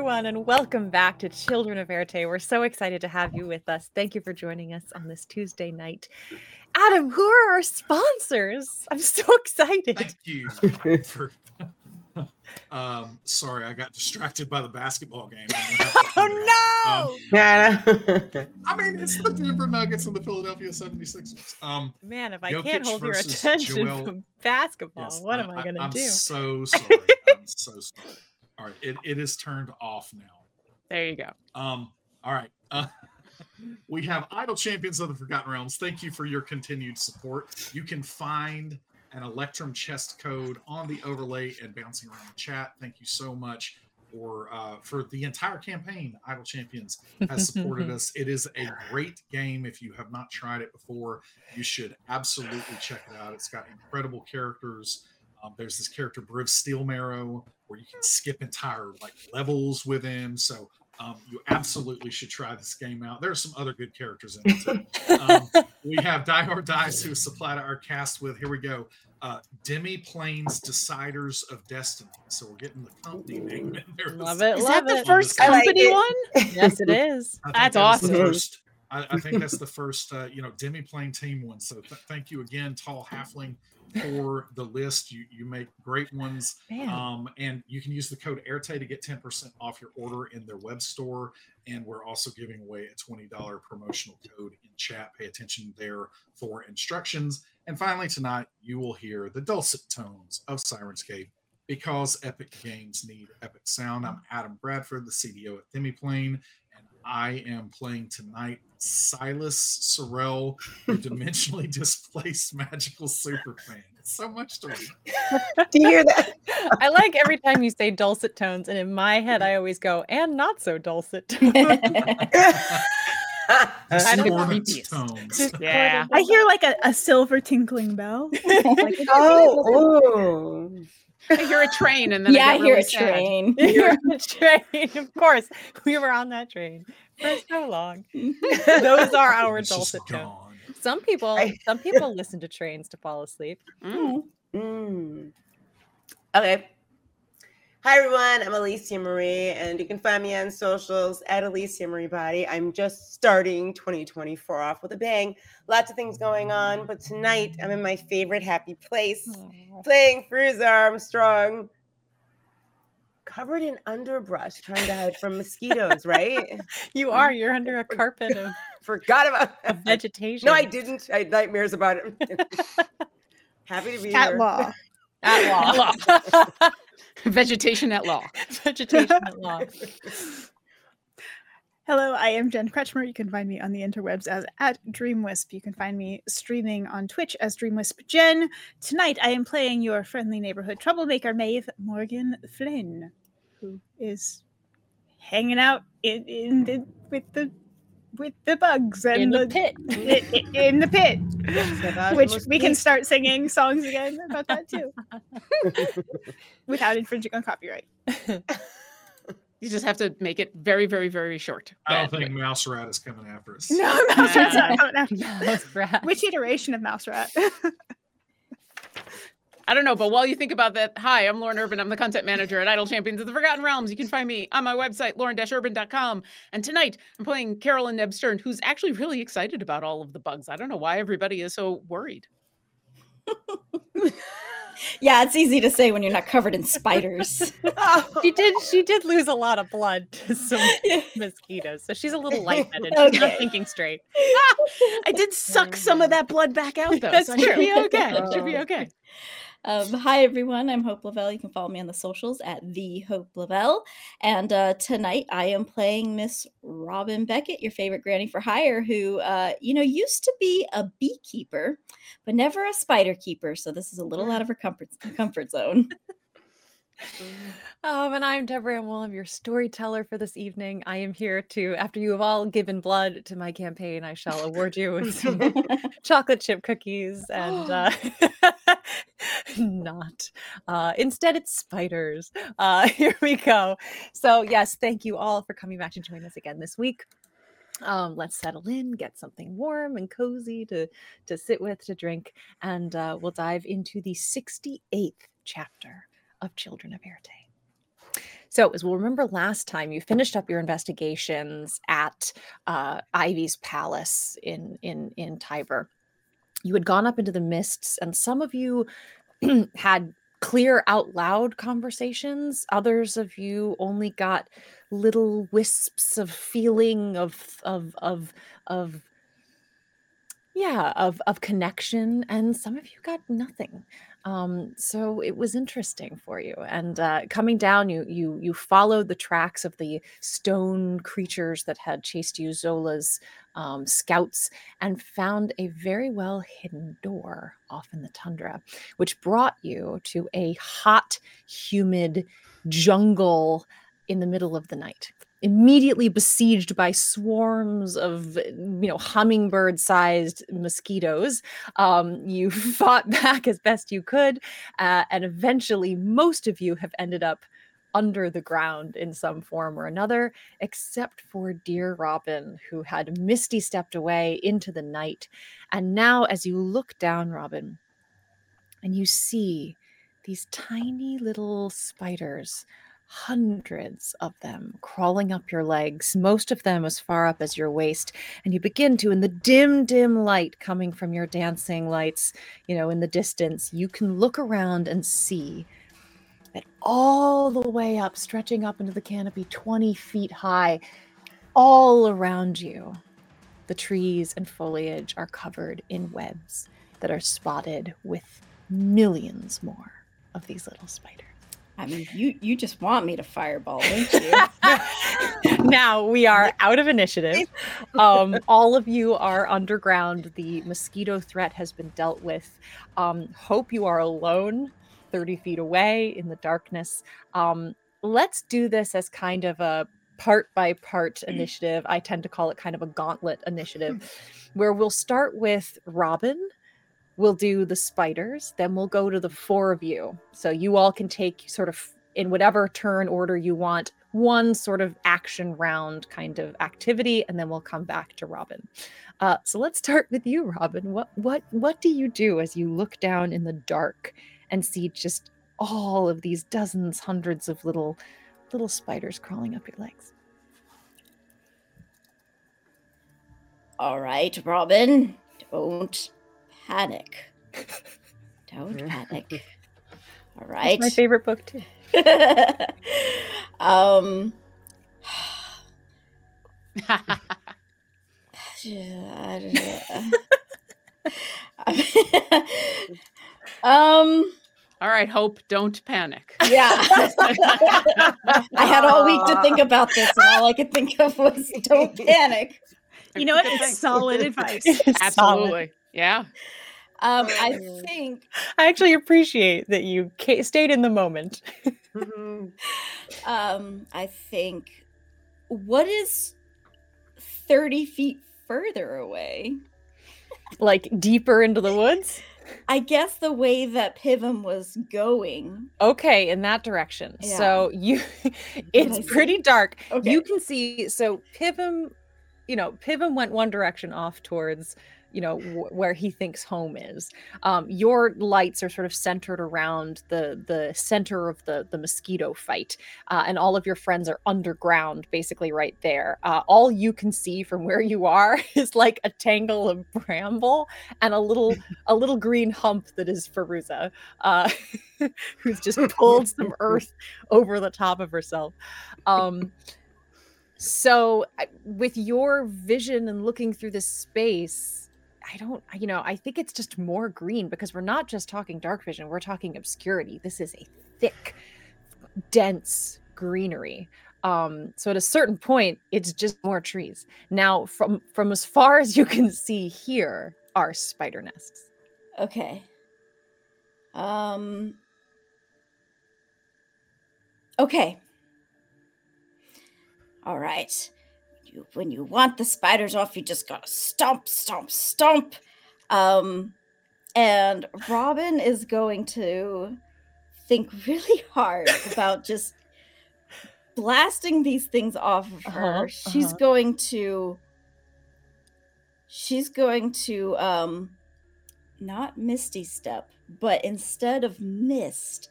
everyone, and welcome back to Children of Erte. We're so excited to have you with us. Thank you for joining us on this Tuesday night. Adam, who are our sponsors? I'm so excited. Thank you for. um, sorry, I got distracted by the basketball game. I'm gonna have to turn it off. Oh Um, I mean, it's the Denver Nuggets and the Philadelphia 76ers. Um, Man, if I Jokic can't hold your attention Joel- from basketball, yes, what am I, going to do? I'm so sorry. I'm so sorry. All right, it, it is turned off now. There you go. Um, all right. Uh, we have Idle Champions of the Forgotten Realms. Thank you for your continued support. You can find an Electrum chest code on the overlay and bouncing around the chat. Thank you so much for uh, for the entire campaign. Idle Champions has supported us. It is a great game. If you have not tried it before, you should absolutely check it out. It's got incredible characters. Um, there's this character Briv Steelmarrow where you can skip entire like levels with him. So um, you absolutely should try this game out. There are some other good characters in it too. Um, we have Die or Dice who supplied our cast with. Here we go. Uh, Demiplane's Deciders of Destiny. So we're getting the company name in there. Love it. Is love that the it. first I company it. one? Yes, it is. That's that is awesome. first- I, I think that's the first, uh, you know, Demiplane team one. So th- thank you again, Tall Halfling, for the list. You you make great ones. Um, and you can use the code AirTay to get 10% off your order in their web store. And we're also giving away a $20 promotional code in chat. Pay attention there for instructions. And finally, tonight, you will hear the dulcet tones of Syrinscape because epic games need epic sound. I'm Adam Bradford, the CDO at Demiplane, I am playing tonight Silas Sorrell, the dimensionally displaced magical super fan. It's so much to read. Do you hear that? I like every time you say dulcet tones, and in my head, I always go, and not so dulcet tones. Discordant creepiest. tones. Yeah. I hear like a, a silver tinkling bell. Like, oh, oh. I hear a train and then yeah, I, I get hear really a sad. train. You're on the train, of course. We were on that train for so long. Those are our It's dulcet tones. Some people, some people listen to trains to fall asleep. Mm. Mm. Okay. Hi everyone, I'm Alicia Marie, and you can find me on socials at Alicia Marie Body. I'm just starting 2024 off with a bang. Lots of things going on, but tonight I'm in my favorite happy place, playing Feruza Armstrong, covered in underbrush, trying to hide from mosquitoes. Right? You are. You're under a carpet of, Forgot about of vegetation. No, I didn't. I had nightmares about it. Happy to be At here. law. At law. At law. Law. Vegetation at law. vegetation at law. Hello, I am Jen Kretschmer. You can find me on the interwebs as at DreamWisp. You can find me streaming on Twitch as DreamWisp Jen. Tonight, I am playing your friendly neighborhood troublemaker Maeve Morgan Flynn, who is hanging out in, in the with the with the bugs and In the pit. i- i- in the pit, which we can start singing songs again about that too, without infringing on copyright. You just have to make it very, very, very short. I don't But- think Mouse Rat is coming after us. No, Mouse Rat's not coming out. Mouse rat. Which iteration of Mouse Rat? I don't know, but while you think about that, hi, I'm Lauren Urban. I'm the content manager at Idle Champions of the Forgotten Realms. You can find me on my website, lauren-urban.com. And tonight, I'm playing Carolyn Neb Stern, who's actually really excited about all of the bugs. I don't know why everybody is so worried. yeah, it's easy to say when you're not covered in spiders. She did. She did lose a lot of blood to some Yeah. mosquitoes, so she's a little lightheaded. She's not thinking straight. I did suck some of that blood back out though. That's so I should be true. okay. It should be oh. okay. Um, hi everyone, I'm Hope Lavelle. You can follow me on the socials at the Hope Lavelle. And uh, tonight I am playing Miss Robin Beckett, your favorite granny for hire, who uh, you know used to be a beekeeper, but never a spider keeper. So this is a little out of her comfort comfort zone. Um, and I'm Deborah Ann Woll. I'm your storyteller for this evening. I am here to, after you have all given blood to my campaign, I shall award you with some chocolate chip cookies and uh, not. Uh, instead, it's spiders. Uh, here we go. So, yes, thank you all for coming back to join us again this week. Um, let's settle in, get something warm and cozy to to sit with, to drink, and uh, we'll dive into the 68th chapter of Children of Erte. So, as we'll remember last time, you finished up your investigations at uh, Ivy's palace in in in Tiber. You had gone up into the mists, and some of you had clear out loud conversations. Others of you only got little wisps of feeling of of of of yeah of of connection and some of you got nothing um so it was interesting for you and uh coming down you you you followed the tracks of the stone creatures that had chased you zola's um, scouts and found a very well hidden door off in the tundra which brought you to a hot humid jungle in the middle of the night immediately besieged by swarms of you know hummingbird sized mosquitoes. Um, you fought back as best you could uh, and eventually most of you have ended up under the ground in some form or another except for dear robin who had misty stepped away into the night. And now as you look down robin and you see these tiny little spiders hundreds of them crawling up your legs, most of them as far up as your waist. And you begin to, in the dim, dim light coming from your dancing lights, you know, in the distance, you can look around and see that all the way up, stretching up into the canopy 20 feet high, all around you, the trees and foliage are covered in webs that are spotted with millions more of these little spiders. I mean, you you just want me to fireball, don't you? now we are out of initiative. Um, all of you are underground. The mosquito threat has been dealt with. Um, hope you are alone, 30 feet away in the darkness. Um, let's do this as kind of a part by part initiative. I tend to call it kind of a gauntlet initiative, where we'll start with Robin. We'll do the spiders, then we'll go to the four of you. So you all can take sort of in whatever turn order you want one sort of action round kind of activity and then we'll come back to robin. Uh, so let's start with you robin. What what what do you do as you look down in the dark and see just all of these dozens hundreds of little little spiders crawling up your legs? All right, Robin, don't panic. Don't panic. All right. my favorite book too um um All right, Hope, don't panic. yeah i had all week to think about this and all i could think of was don't panic You know what? It's solid advice. Solid. Absolutely. Yeah. um i think i actually appreciate that you ca- stayed in the moment. Um i think what is 30 feet further away? Like deeper into the woods? I guess the way that pivum was going. Okay in that direction. Yeah. so you it's pretty dark. Okay. you can see so pivum you know pivum went one direction off towards you know wh- where he thinks home is. Um, your lights are sort of centered around the the center of the the mosquito fight, uh, and all of your friends are underground, basically right there. Uh, all you can see from where you are is like a tangle of bramble and a little a little green hump that is Feruza, uh, who's just pulled some earth over the top of herself. Um, so, with your vision and looking through this space, I don't, you know, I think it's just more green because we're not just talking dark vision, we're talking obscurity. This is a thick, dense greenery. Um, so at a certain point, it's just more trees. Now, from from as far as you can see here are spider nests. Okay. Um. Okay. All right. You, when you want the spiders off, you just gotta stomp, stomp, stomp. Um, and Robin is going to think really hard about just blasting these things off of her. Uh-huh, She's uh-huh. going to. She's going to um not misty step, but instead of mist,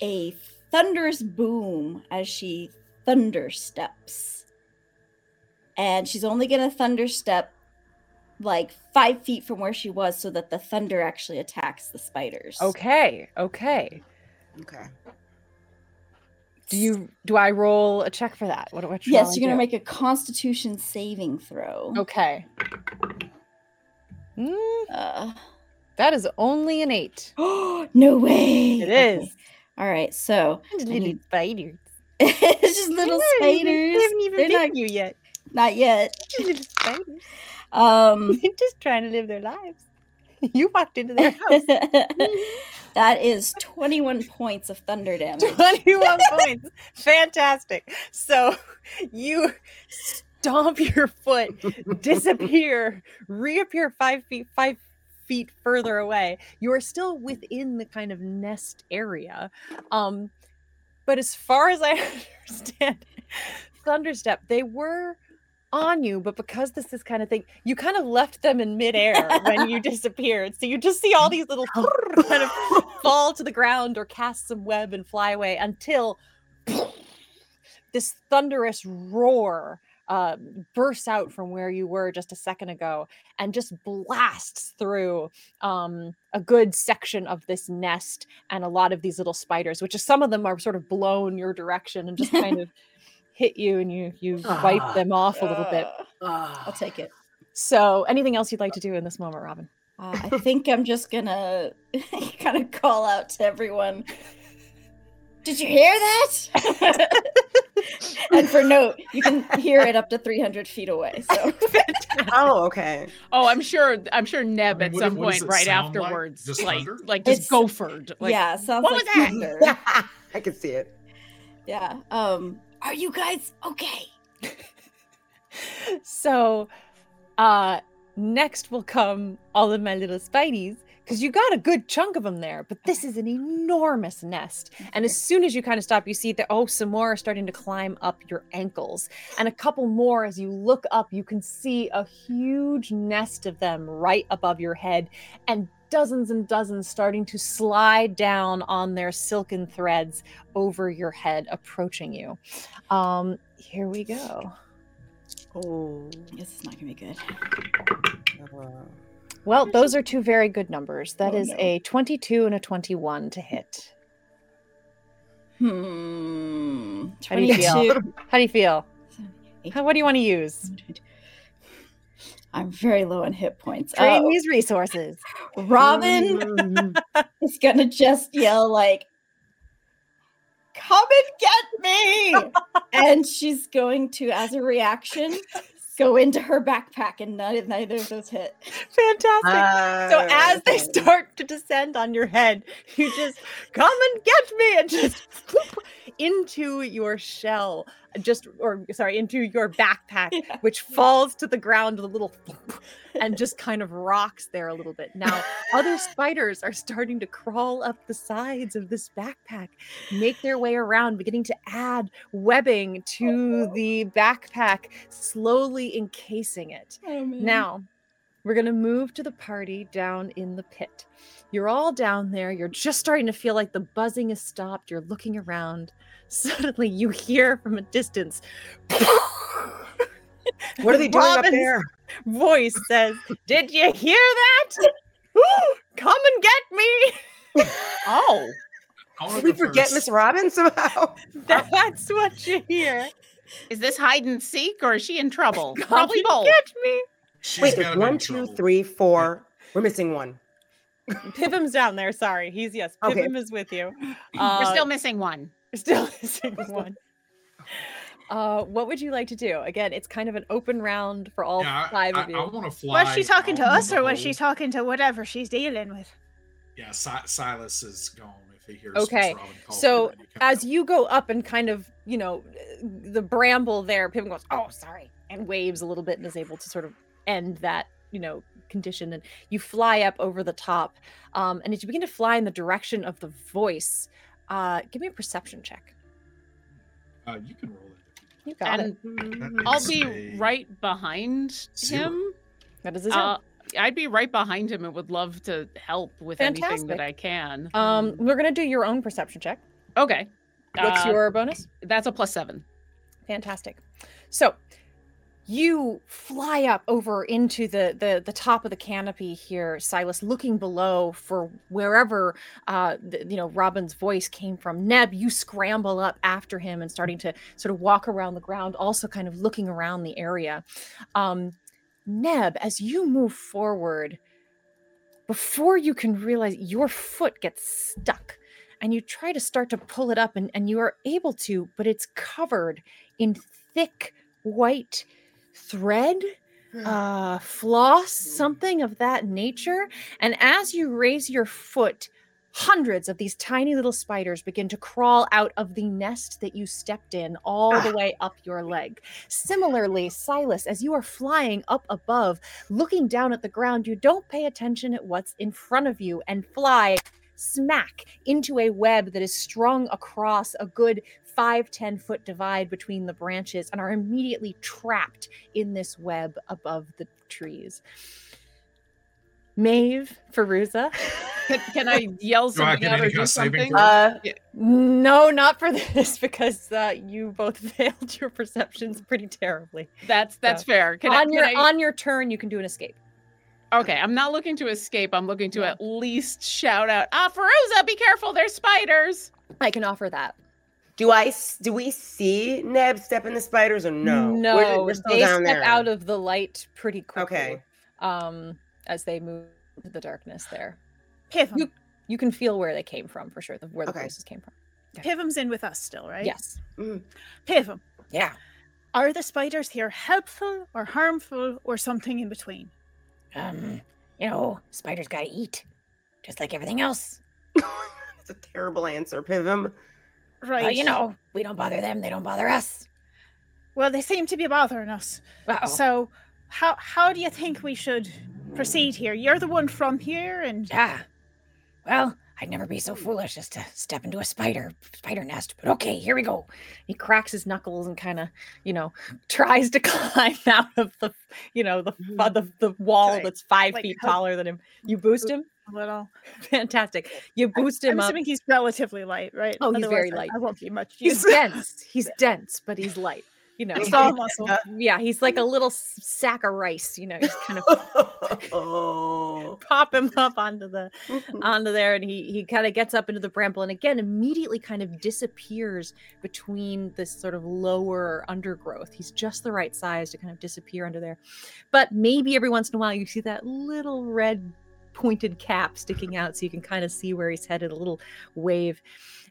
a thunderous boom as she thunder steps. And she's only going to thunder step like five feet from where she was so that the thunder actually attacks the spiders. Okay, okay. Okay. Do you do I roll a check for that? What, what shall Yes, you're going do? to make a constitution saving throw. Okay. Mm, Uh, that is only an eight. no way. It is. Okay. All right, so Little need- spiders. it's just little They haven't even- spiders. They haven't even They're not, you yet. Not yet. Just. Um, They're just trying to live their lives. You walked into their house. that is 21 points of thunder damage. 21 points. Fantastic. So you stomp your foot, disappear, reappear five feet, five feet further away. You are still within the kind of nest area. Um, but as far as I understand, Thunderstep, they were on you, but because this is kind of thing, you kind of left them in midair when you disappeared. So you just see all these little kind of fall to the ground or cast some web and fly away until this thunderous roar uh, bursts out from where you were just a second ago and just blasts through um, a good section of this nest and a lot of these little spiders, which is some of them are sort of blown your direction and just kind of hit you and you you wipe Ah. them off a little bit. Uh, I'll take it. So, anything else you'd like to do in this moment, Robin? Uh, I think I'm just gonna kind of call out to everyone. Did you hear that? and for note, you can hear it up to 300 feet away. So Oh, okay. Oh, I'm sure. I'm sure Neb I mean, at some what point it right sound like? afterwards, Just like thunder? like just It's- gophered. Like, yeah, sounds what like was that? I can see it. Yeah. Um. Are you guys okay? so uh next will come all of my little spideys because you got a good chunk of them there but this is an enormous nest. And as soon as you kind of stop you see that oh some more are starting to climb up your ankles. And a couple more as you look up you can see a huge nest of them right above your head. And dozens and dozens starting to slide down on their silken threads over your head approaching you um here we go Oh. This is not gonna be good. uh, Well, those are two very good numbers. That Oh, is no. a 22 and a 21 to hit. Hmm. How do you feel? 22. How do you feel? How, what do you want to use? I'm very low on hit points. Drain Uh, these resources. Robin is gonna just yell like, "Come and get me!" and she's going to, as a reaction, go into her backpack, and neither, neither of those hit. Fantastic. so oh, as they start to descend on your head, you just come and get me and just whoop into your shell, just or sorry, into your backpack, Yeah. which falls to the ground with a little thump and just kind of rocks there a little bit. Now, other spiders are starting to crawl up the sides of this backpack, make their way around, beginning to add webbing to oh. the backpack, slowly encasing it. Oh. Now, we're going to move to the party down in the pit. You're all down there. You're just starting to feel like the buzzing has stopped. You're looking around. Suddenly, you hear from a distance. What are they doing up there? Voice says, Did you hear that? Come and get me. Oh, Did we forget first. Miss Robin somehow? That's what you hear. is this hide and seek or is she in trouble? Come Probably and both. Get me. She's Wait, gotta there's be in one, two, trouble. three, four. We're missing one. Pivim's down there. Sorry. He's yes. Okay. Pivim is with you. We're Uh, still missing one. Still missing one. Uh, what would you like to do? Again, it's kind of an open round for all Yeah, five I, of you. I, want to fly. Was she talking to us or was she talking to whatever she's dealing with? Yeah, si- Silas is gone. If he hears Okay, Miss Robin call so him, As you go up and kind of, you know, the bramble there, Pivim goes, "Oh, sorry," and waves a little bit and is able to sort of end that, you know, condition. And you fly up over the top, um, and as you begin to fly in the direction of the voice, uh, give me a perception check. uh, you can roll it. You got it. And That I'll be a right behind zero. him. That is a zero. Uh, I'd be right behind him and would love to help with anything that I can. um, we're gonna do your own perception check. okay. What's Uh, your bonus? That's a plus seven. Fantastic. So you fly up over into the, the the top of the canopy here, Silas, looking below for wherever uh the, you know Robin's voice came from. Neb, you scramble up after him and starting to sort of walk around the ground, also kind of looking around the area. Um, Neb, as you move forward, before you can realize your foot gets stuck and you try to start to pull it up and, and you are able to but it's covered in thick white thread uh floss something of that nature and as you raise your foot hundreds of these tiny little spiders begin to crawl out of the nest that you stepped in all the Ah. way up your leg. Similarly silas as you are flying up above looking down at the ground you don't pay attention at what's in front of you and fly smack into a web that is strung across a good five ten foot divide between the branches and are immediately trapped in this web above the trees. Maeve, Feruza. Can, can I yell Do I something out or do kind of saving something? throw? Uh, No, not for this because uh, you both failed your perceptions pretty terribly. That's that's fair. Can I, on can your I- on your turn, you can do an escape. Okay, I'm not looking to escape. I'm looking to at least shout out, "Ah, Feruza, be careful! There's spiders." I can offer that. Do I Do we see Neb step in the spiders or no? no, We're, we're still they down step there. out of the light pretty quickly. Okay. Um, as they move into the darkness, there Pivum. You- you can feel where they came from for sure. The, where the Okay. voices came from. Pivum's in with us still, right? Yes. Pivum. Yeah. Are the spiders here helpful or harmful or something in between? Um, you know, spiders gotta eat, just like everything else. That's a terrible answer, Pivum. Right. Well, you know, we don't bother them; they don't bother us. Well, they seem to be bothering us. Uh-oh. So, how how do you think we should proceed here? You're the one from here, and Yeah. Well, I'd never be so foolish as to step into a spider spider nest. But okay, here we go. He cracks his knuckles and kind of, you know, tries to climb out of the, you know, the Mhm. the, the wall Right. that's five Like feet taller than him. You boost him. A little. Fantastic. You boost him I'm up. assuming he's relatively light, right? Oh, he's very Otherwise, I- light. I won't be much He's dense. He's dense, but he's light. You know. It's all muscle. Yeah, he's like a little sack of rice. You know, he's kind of oh. pop him up onto the onto there and he he kind of gets up into the bramble and again immediately kind of disappears between this sort of lower undergrowth he's just the right size to kind of disappear under there but maybe every once in a while you see that little red pointed cap sticking out so you can kind of see where he's headed a little wave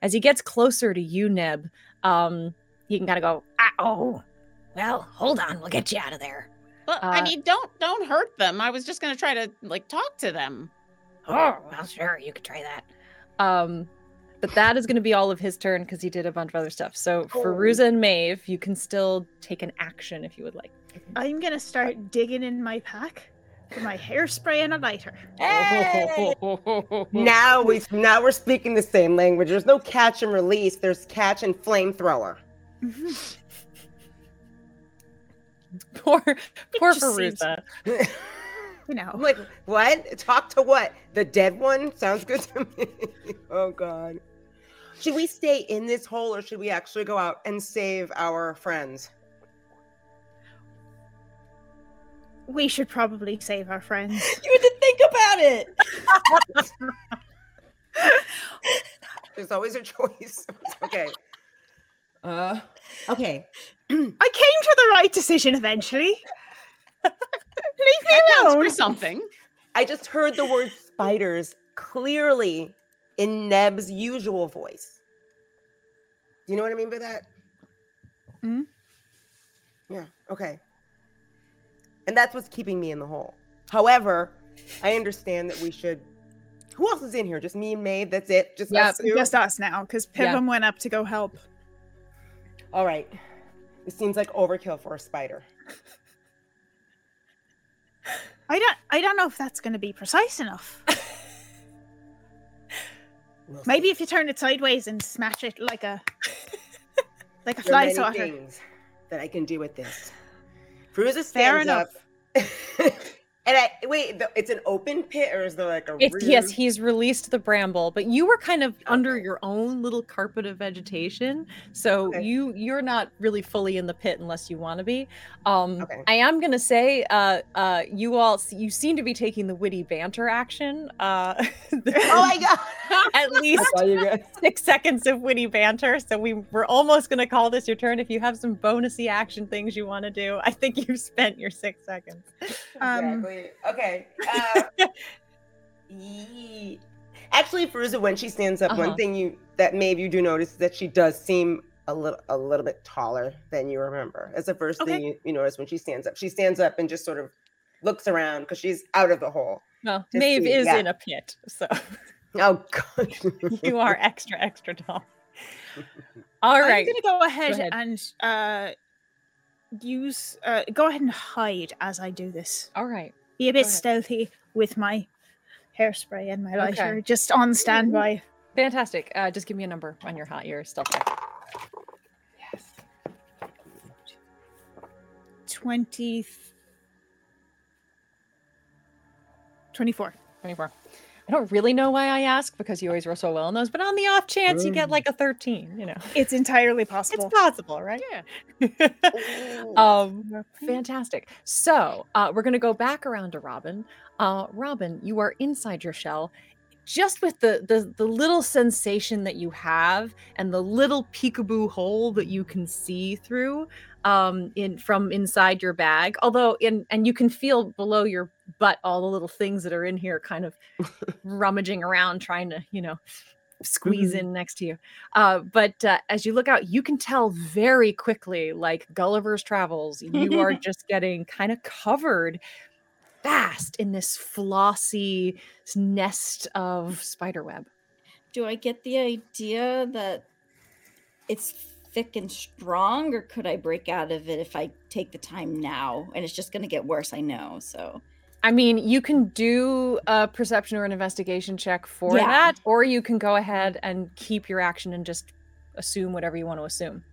as he gets closer to you neb um he can kind of go Ah, oh, well, hold on, we'll get you out of there. But I Uh, mean, don't don't hurt them. I was just gonna try to like talk to them. Oh, well, sure, you could try that. Um, but that is going to be all of his turn because he did a bunch of other stuff. So for Oh. Ruza and Maeve, you can still take an action if you would like. I'm gonna start digging in my pack for my hairspray and a lighter. Hey! Now we now we're speaking the same language. There's no catch and release. There's catch and flamethrower. Poor, poor just seems- You know. I'm like, what? Talk to what? The dead one? Sounds good to me. oh god. Should we stay in this hole or should we actually go out and save our friends? We should probably save our friends. You had to think about it. There's always a choice. okay. Uh okay. I came to the right decision eventually. Leave me That alone. for something. I just heard the word spiders clearly in Neb's usual voice. Do you know what I mean by that? Mhm. Yeah, okay. And that's what's keeping me in the hole. However, I understand that we should. Who else is in here? Just me and Maeve. That's it. Just Yeah, us two? just us now, because Yeah. Pivum went up to go help. All right. This seems like overkill for a spider. I don't I don't know if that's gonna be precise enough. We'll see. Maybe if you turn it sideways and smash it like a like a There are fly many swatter. things that I can do with this. Feruza Fair enough. and I wait, the, it's an open pit or is there like a It's, yes, he's released the bramble, but you were kind of under your own little carpet of vegetation, so Okay. you you're not really fully in the pit unless you want to be. Um, Okay. I am gonna say, uh, uh, you all you seem to be taking the witty banter action. Uh, Oh my god! at least I saw you guys. six seconds of witty banter. So we we're almost gonna call this your turn. If you have some bonusy action things you want to do, I think you've spent your six seconds. Um, Exactly. Okay. Uh, yee. Actually, Feruza, when she stands up, Uh-huh. one thing you that maybe you do notice is that she does seem a little a little bit taller than you remember. That's the first thing you, you notice when she stands up. She stands up and just sort of looks around because she's out of the hole. Well, Just Maeve see, is yeah. in a pit, so Oh god. you are extra extra tall. All right. I'm gonna go ahead, ahead. and uh use uh go ahead and hide as I do this. All right. Be a bit stealthy with my hairspray and my Okay. lighter, just on standby. Fantastic. Uh, just give me a number on your hot your stealth check. 20 24. 24. I don't really know why I ask because you always roll so well on those, but on the off chance you get like a 13, you know. It's entirely possible. It's possible. possible, right? Yeah. um fantastic. So, uh we're going to go back around to Robin. Uh Robin, you are inside your shell just with the, the the little sensation that you have and the little peekaboo hole that you can see through um in from inside your bag although in and you can feel below your butt all the little things that are in here kind of rummaging around trying to you know squeeze Mhm. in next to you uh but uh, as you look out you can tell very quickly like gulliver's travels you are just getting kind of covered fast in this flossy nest of spider web Do I get the idea that it's thick and strong, or could I break out of it if I take the time now? And it's just going to get worse, I know. So I mean, you can do a perception or an investigation check for Yeah. that, or you can go ahead and keep your action and just assume whatever you want to assume.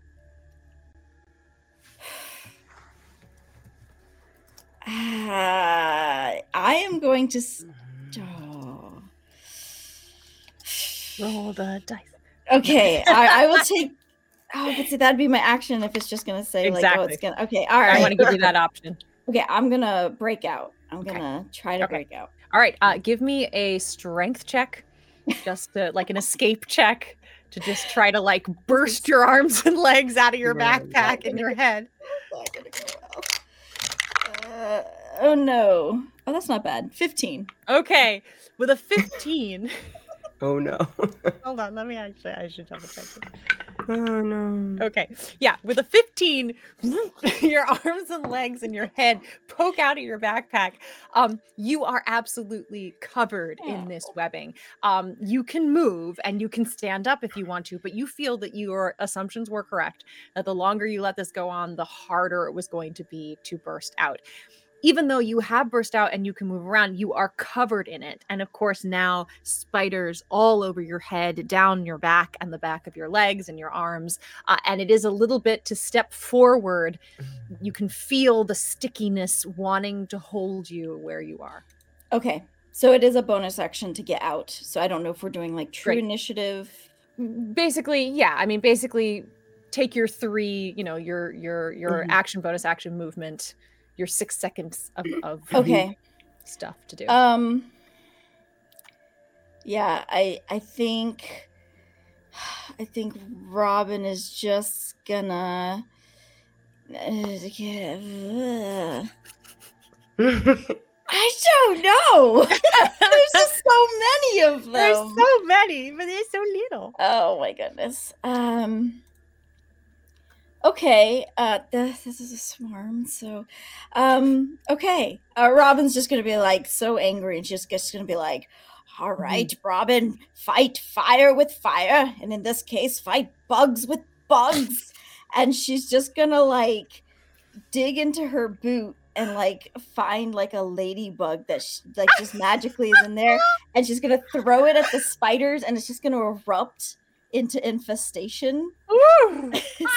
Ah, I am going to. s- Oh. Roll the dice. Okay, I, I will take. Oh, but see, that'd be my action if it's just gonna say like, oh, it's gonna. Okay, all right. I want to give you that option. Okay, I'm gonna break out. I'm Okay. gonna try to Okay. break out. All right, uh, give me a strength check, just to, like an escape check, to just try to like burst your arms and legs out of your backpack and your head. Go. Uh, oh no! Oh, that's not bad. Fifteen. Okay, with a 15. oh no. Hold on, let me actually, I should double check. this. Oh no. Okay. Yeah, with a 15, your arms and legs and your head poke out of your backpack. Um, you are absolutely covered in this webbing. Um, you can move and you can stand up if you want to, but you feel that your assumptions were correct. That the longer you let this go on, the harder it was going to be to burst out. Even though you have burst out and you can move around, you are covered in it. And of course, now spiders all over your head, down your back, and the back of your legs and your arms. Uh, and it is a little bit to step forward. You can feel the stickiness wanting to hold you where you are. Okay. So it is a bonus action to get out. So I don't know if we're doing like true Great. initiative. basically yeah i mean basically take your three you know your your your Mhm. action bonus action movement your six seconds of, of Okay. stuff to do Um Yeah, I I think I think Robin is just gonna uh, I don't know. There's just so many of them. there's so many but there's so little Oh my goodness. Um Okay, uh th- this is a swarm, so um okay. Uh Robin's just gonna be like so angry and she's just gonna be like, all right, Robin, fight fire with fire, and in this case, fight bugs with bugs. and she's just gonna like dig into her boot and like find like a ladybug that sh- like just magically is in there and she's gonna throw it at the spiders and it's just gonna erupt into infestation.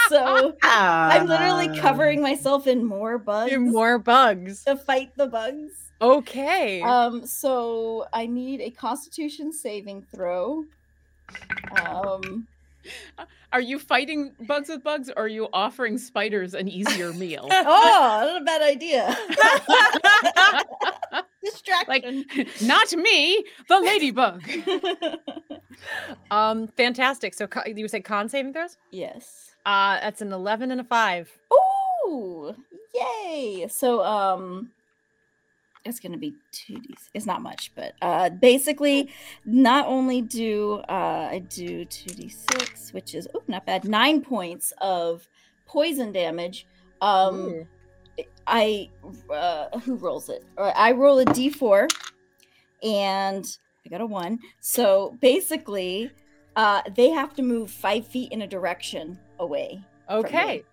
So i'm literally Ah. covering myself in more bugs more bugs. to fight the bugs. Okay. Um so i need a constitution saving throw. Um Are you fighting bugs with bugs or are you offering spiders an easier meal? oh not a bad idea distraction Not me, the ladybug. um fantastic so you say con saving throws yes uh that's an 11 and a 5 Ooh, yay! So um it's gonna be 2d it's not much, but uh basically not only do uh I do 2d6, which is oh not bad, nine points of poison damage. Um I uh who rolls it? I roll a d4 and I got a one. So basically, uh they have to move five feet in a direction away. Okay.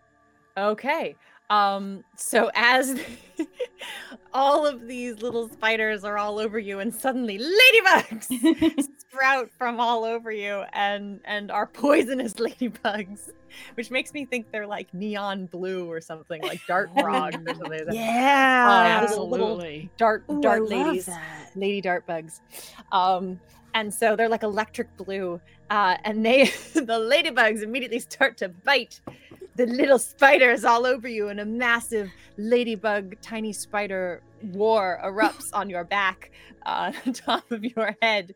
Okay. Um so as all of these little spiders are all over you and suddenly ladybugs sprout from all over you and and are poisonous ladybugs which makes me think they're like neon blue or something like dart frogs or something like. Yeah. Um, Absolutely. dart Ooh, dart love ladies lady dart bugs um and so they're like electric blue uh and they the ladybugs immediately start to bite the little spiders all over you and a massive ladybug tiny spider war erupts on your back uh on top of your head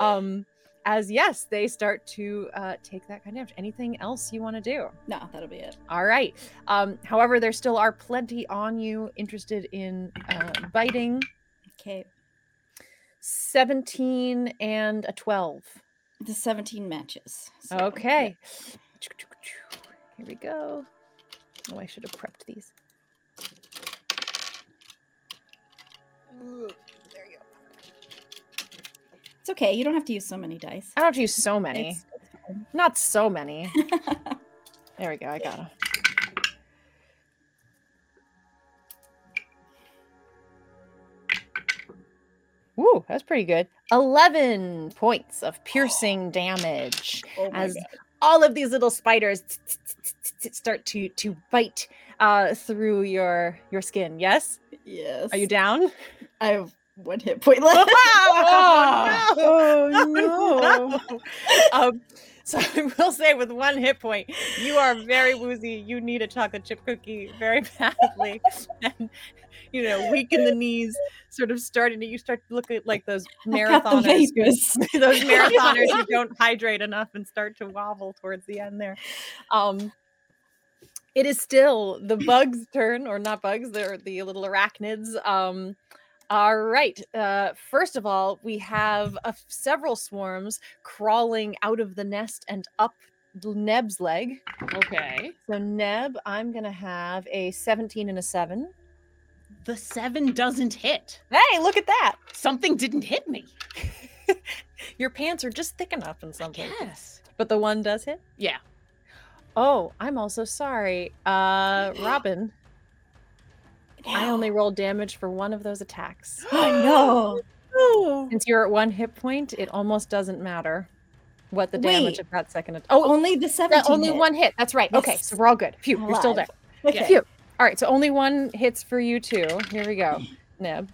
um as yes they start to uh take that kind of damage anything else you want to do no, that'll be it. all right. Um, however, there still are plenty on you interested in uh, biting. Okay. 17 and a 12. The 17 matches. So, Okay. Here we go. Oh, I should have prepped these. There you go. It's okay. You don't have to use so many dice. I don't have to use so many. It's, it's. Not so many. There we go. I got them. Ooh, that's pretty good. 11 points of piercing damage oh as God. All of these little spiders start to to bite uh through your your skin. Yes? Yes. Are you down? I have one hit point left. oh, Oh, no. um, so I will say, with one hit point, you are very woozy. You need a chocolate chip cookie very badly, and you know, weak in the knees, sort of starting to. You start to look at like those marathoners, those marathoners who don't hydrate enough and start to wobble towards the end there. Um, it is still the bugs' turn, or not bugs, they're the little arachnids. Um, all right. Uh, first of all, we have uh, several swarms crawling out of the nest and up Neb's leg. Okay. So Neb, I'm gonna have a 17 and a seven. The seven doesn't hit. Hey, look at that! Something didn't hit me. Your pants are just thick enough in some places. Yes. But the one does hit. Yeah. Oh, I'm also sorry. Uh, Robin. I only rolled damage for one of those attacks. Oh no. Since you're at one hit point, it almost doesn't matter what the damage Wait. of that second. At- oh, Only the seven. only hit. one hit. That's right. Okay, so we're all good. Phew, you're still there. Okay. Phew. All right, so only one hits for you too. Here we go, Neb.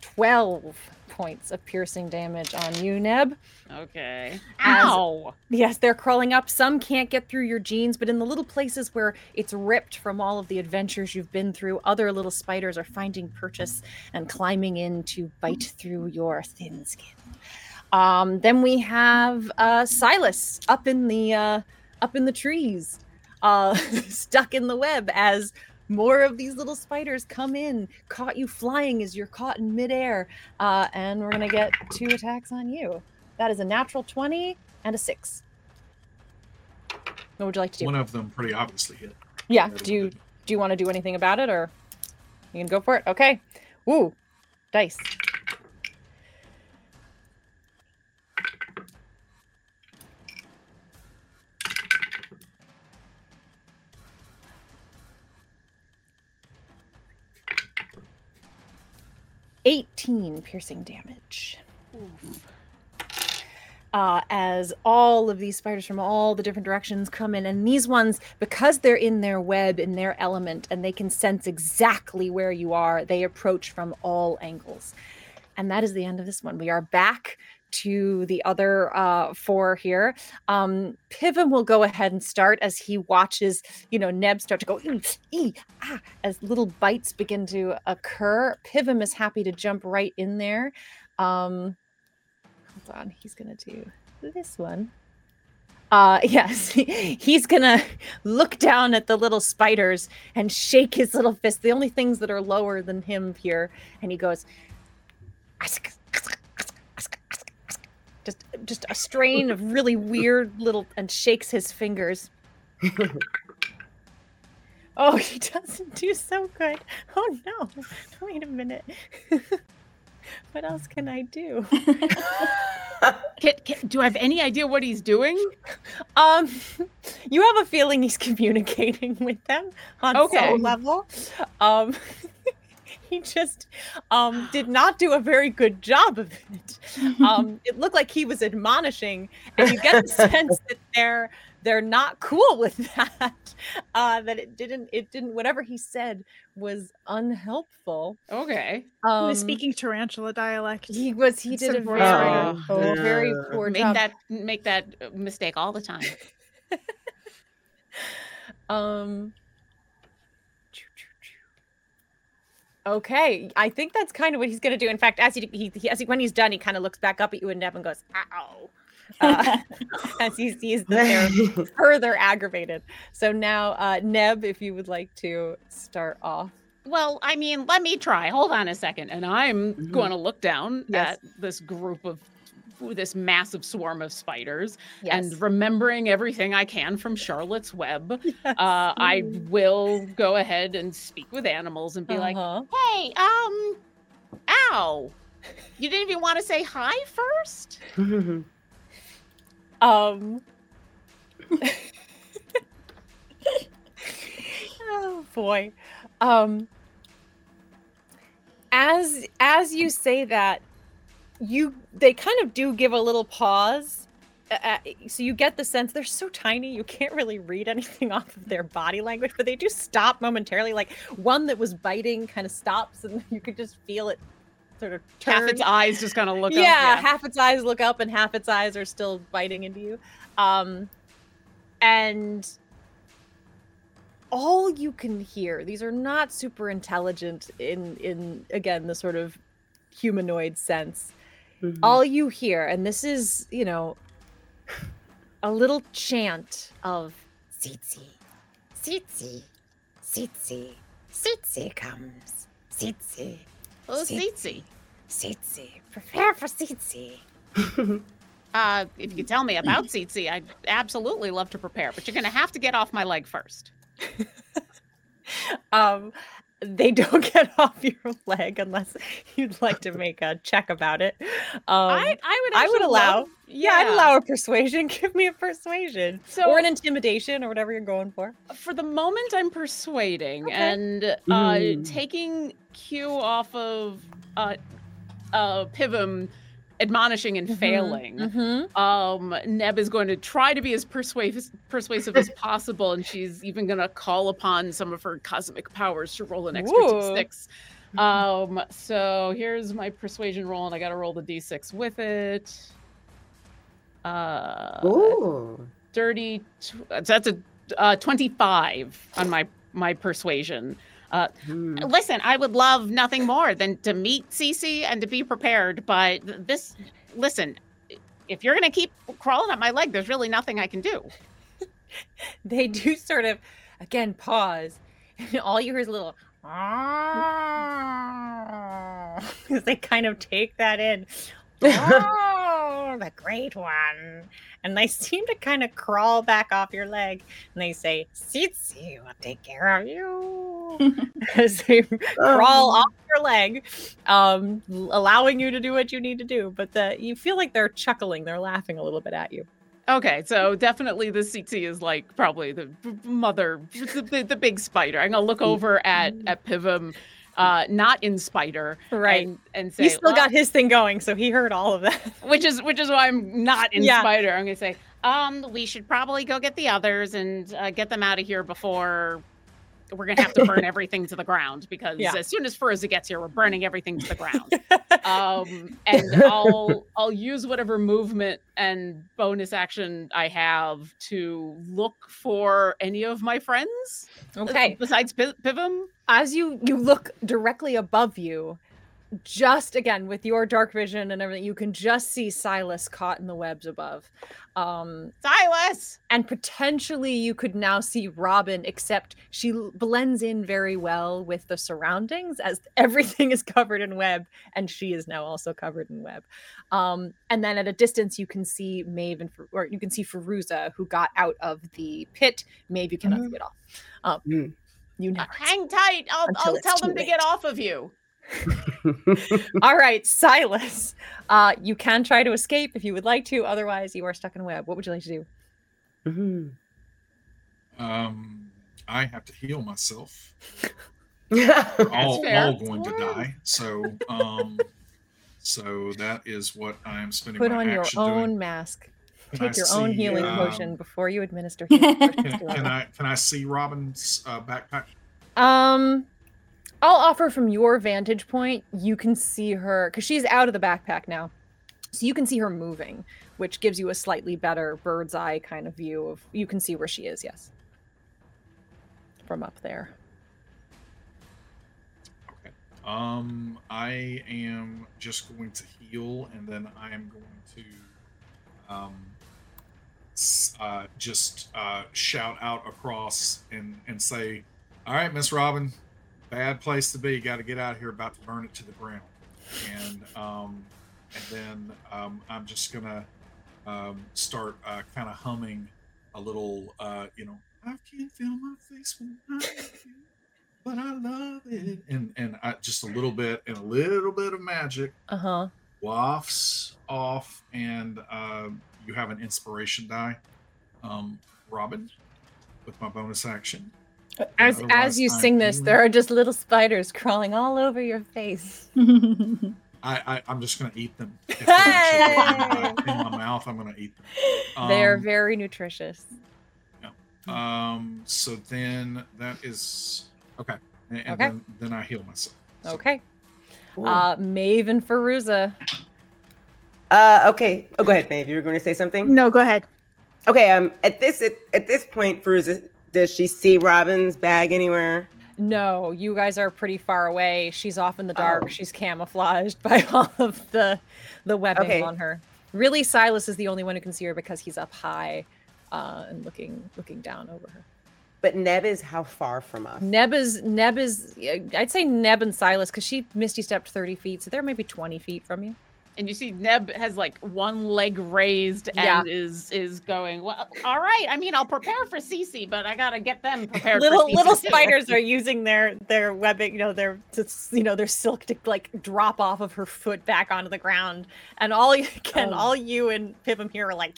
Twelve points of piercing damage on you, Neb. Okay. As- Ow. Yes, they're crawling up. Some can't get through your jeans, but in the little places where it's ripped from all of the adventures you've been through, other little spiders are finding purchase and climbing in to bite through your thin skin. Um, then we have uh, Silas up in the uh, up in the trees, uh, stuck in the web as more of these little spiders come in, caught you flying as you're caught in midair, uh, and we're gonna get two attacks on you. That is a natural twenty and a six. What would you like to do? One of them pretty obviously hit. yeah. Do you do. you want to do anything about it, or you can go for it? Okay. Woo, dice. Eighteen piercing damage. uh, as all of these spiders from all the different directions come in. And these ones, because they're in their web, in their element, and they can sense exactly where you are, they approach from all angles. And that is the end of this one. We are back to the other uh, four here. Um, Pivum will go ahead and start as he watches, you know, Neb start to go, "Ee, ah, as little bites begin to occur. Pivum is happy to jump right in there. Um, hold on, he's gonna do this one. Uh, yes, he's gonna look down at the little spiders and shake his little fist. The only things that are lower than him here, and he goes. Just, just a strain of really weird little, and shakes his fingers. oh, he doesn't do so good. Oh no! Wait a minute. what else can I do? Can, can, do I have any idea what he's doing? Um, you have a feeling he's communicating with them on Okay. some level. Um, he just um did not do a very good job of it. Um, it looked like he was admonishing, and you get the sense that they're they're not cool with that. Uh, that it didn't it didn't whatever he said was unhelpful. Okay. He Um, was speaking tarantula dialect. He was. He did instead a of voice very, acting. a very poor Make job. that make that uh, mistake all the time. Um. Okay, I think that's kind of what he's gonna do. In fact, as he, he, he as he, when he's done, he kind of looks back up at you and Neb and goes, "Ow," uh, as he sees that further aggravated. So now, uh, Neb, if you would like to start off. Well, I mean, let me try. Hold on a second. And I'm Mhm. going to look down Yes. at this group of this massive swarm of spiders Yes. and remembering everything I can from Charlotte's Web. Uh, I will go ahead and speak with animals and be like, Uh-huh. hey, um, ow. You didn't even want to say hi first? Um. oh boy. Um. As as you say that, you they kind of do give a little pause. Uh, uh, so you get the sense they're so tiny you can't really read anything off of their body language, but they do stop momentarily. Like one that was biting kind of stops, and you could just feel it sort of turn. Half its eyes just kind of look up. yeah, half its eyes look up and half its eyes are still biting into you. Um and all you can hear, these are not super intelligent in in again the sort of humanoid sense. Mhm. All you hear, and this is, you know, a little chant of Tsitsi, Tsitsi, Tsitsi, Tsitsi comes. Tsitsi, Oh, Sit. Tsitsi. Tsitsi, prepare for Tsitsi. Uh, if you could tell me about Tsitsi, I'd absolutely love to prepare, but you're going to have to get off my leg first. um they don't get off your leg unless you'd like to make a check about it. Um, I, I would I would allow. love- yeah, I'd allow a persuasion. Give me a persuasion, So- or an intimidation, or whatever you're going for. for the moment i'm persuading Okay. and uh Mm. taking q off of uh uh pivum admonishing and failing Mm-hmm. um neb is going to try to be as persuasive persuasive as possible and she's even going to call upon some of her cosmic powers to roll an extra Ooh. d6 um so here's my persuasion roll and i gotta roll the d6 with it uh Ooh. dirty tw- that's a uh, 25 on my my persuasion uh, Hmm. listen i would love nothing more than to meet Cece and to be prepared but this listen if you're gonna keep crawling up my leg there's really nothing i can do They do sort of, again, pause, and all you hear is a little. Because they kind of take that in. Oh, the great one. And they seem to kind of crawl back off your leg and they say, Sitsi will take care of you. As they crawl Um, off your leg, um, allowing you to do what you need to do. But the, you feel like they're chuckling, they're laughing a little bit at you. okay so definitely the Cece is like probably the mother the, the, the big spider i'm gonna look over at at pivum uh not in spider Right. and, and say He still "Well, got his thing going, so he heard all of that. which is which is why I'm not in Yeah. spider. I'm gonna say, um, we should probably go get the others and uh, get them out of here before we're gonna have to burn everything to the ground because Yeah. as soon as Feruza gets here, we're burning everything to the ground. um, and I'll I'll use whatever movement and bonus action I have to look for any of my friends. Okay. besides Piv- Pivum. As you you look directly above you, just again with your dark vision and everything, you can just see Silas caught in the webs above. Um, Silas. and potentially you could now see Robin, except she l- blends in very well with the surroundings as everything is covered in web, and she is now also covered in web. Um, and then at a distance, you can see Maeve and or you can see Feruza, who got out of the pit. Maeve, you cannot see at all. Um, Mm. You. Uh, hang tight. I'll I'll tell them to get off of you. All right, Silas. Uh, you can try to escape if you would like to. Otherwise, you are stuck in a web. What would you like to do? Mhm. Um, I have to heal myself. Mm-hmm. We're all, all going to die. So, um, so that is what I'm spending Put my on your own doing. mask. Can I Take your own healing um, potion before you administer healing potions Can, can. I can I see Robin's uh, backpack? Um, I'll offer from your vantage point. You can see her because she's out of the backpack now, so you can see her moving, which gives you a slightly better bird's eye kind of view of. You can see where she is. Yes, from up there. Okay. Um, I am just going to heal, and then I am going to, um, uh, just uh, shout out across and and say, "All right, Miss Robin, bad place to be. You got to get out of here. About to burn it to the ground." And um, and then um, I'm just gonna um, start uh, kind of humming a little, uh, you know, I can't feel my face when I you, but I love it, and and I, just a little bit and a little bit of magic Uh huh. wafts off, and uh, you have an inspiration die, um, Robin, with my bonus action. As as you I'm sing this, there are just little spiders crawling all over your face. I, I I'm just gonna eat them. If they're in, my, mouth, I'm gonna eat them. they are Um, very nutritious. Yeah. Um. So then that is okay, and, and Okay. then then I heal myself. So- Okay. Uh, Maeve and Feruza. Uh, okay. Oh, go ahead, Maeve. You were going to say something. No, go ahead. Okay. Um, at this at, at this point, Feruza, does she see Robin's bag anywhere? No, you guys are pretty far away. She's off in the dark. Oh. She's camouflaged by all of the the webbing Okay. on her. Really, Silas is the only one who can see her because he's up high uh, and looking looking down over her. But Neb is how far from us? Neb is Neb is I'd say Neb and Silas because she misty stepped thirty feet, so they're maybe twenty feet from you. And you see Neb has like one leg raised Yeah. and is is going, Well, all right. I mean, I'll prepare for Cece, but I gotta get them prepared little for Cece little too." spiders are using their their webbing, you know, their to, you know their silk to like drop off of her foot back onto the ground, and all you can Oh. all you and Pivum here are like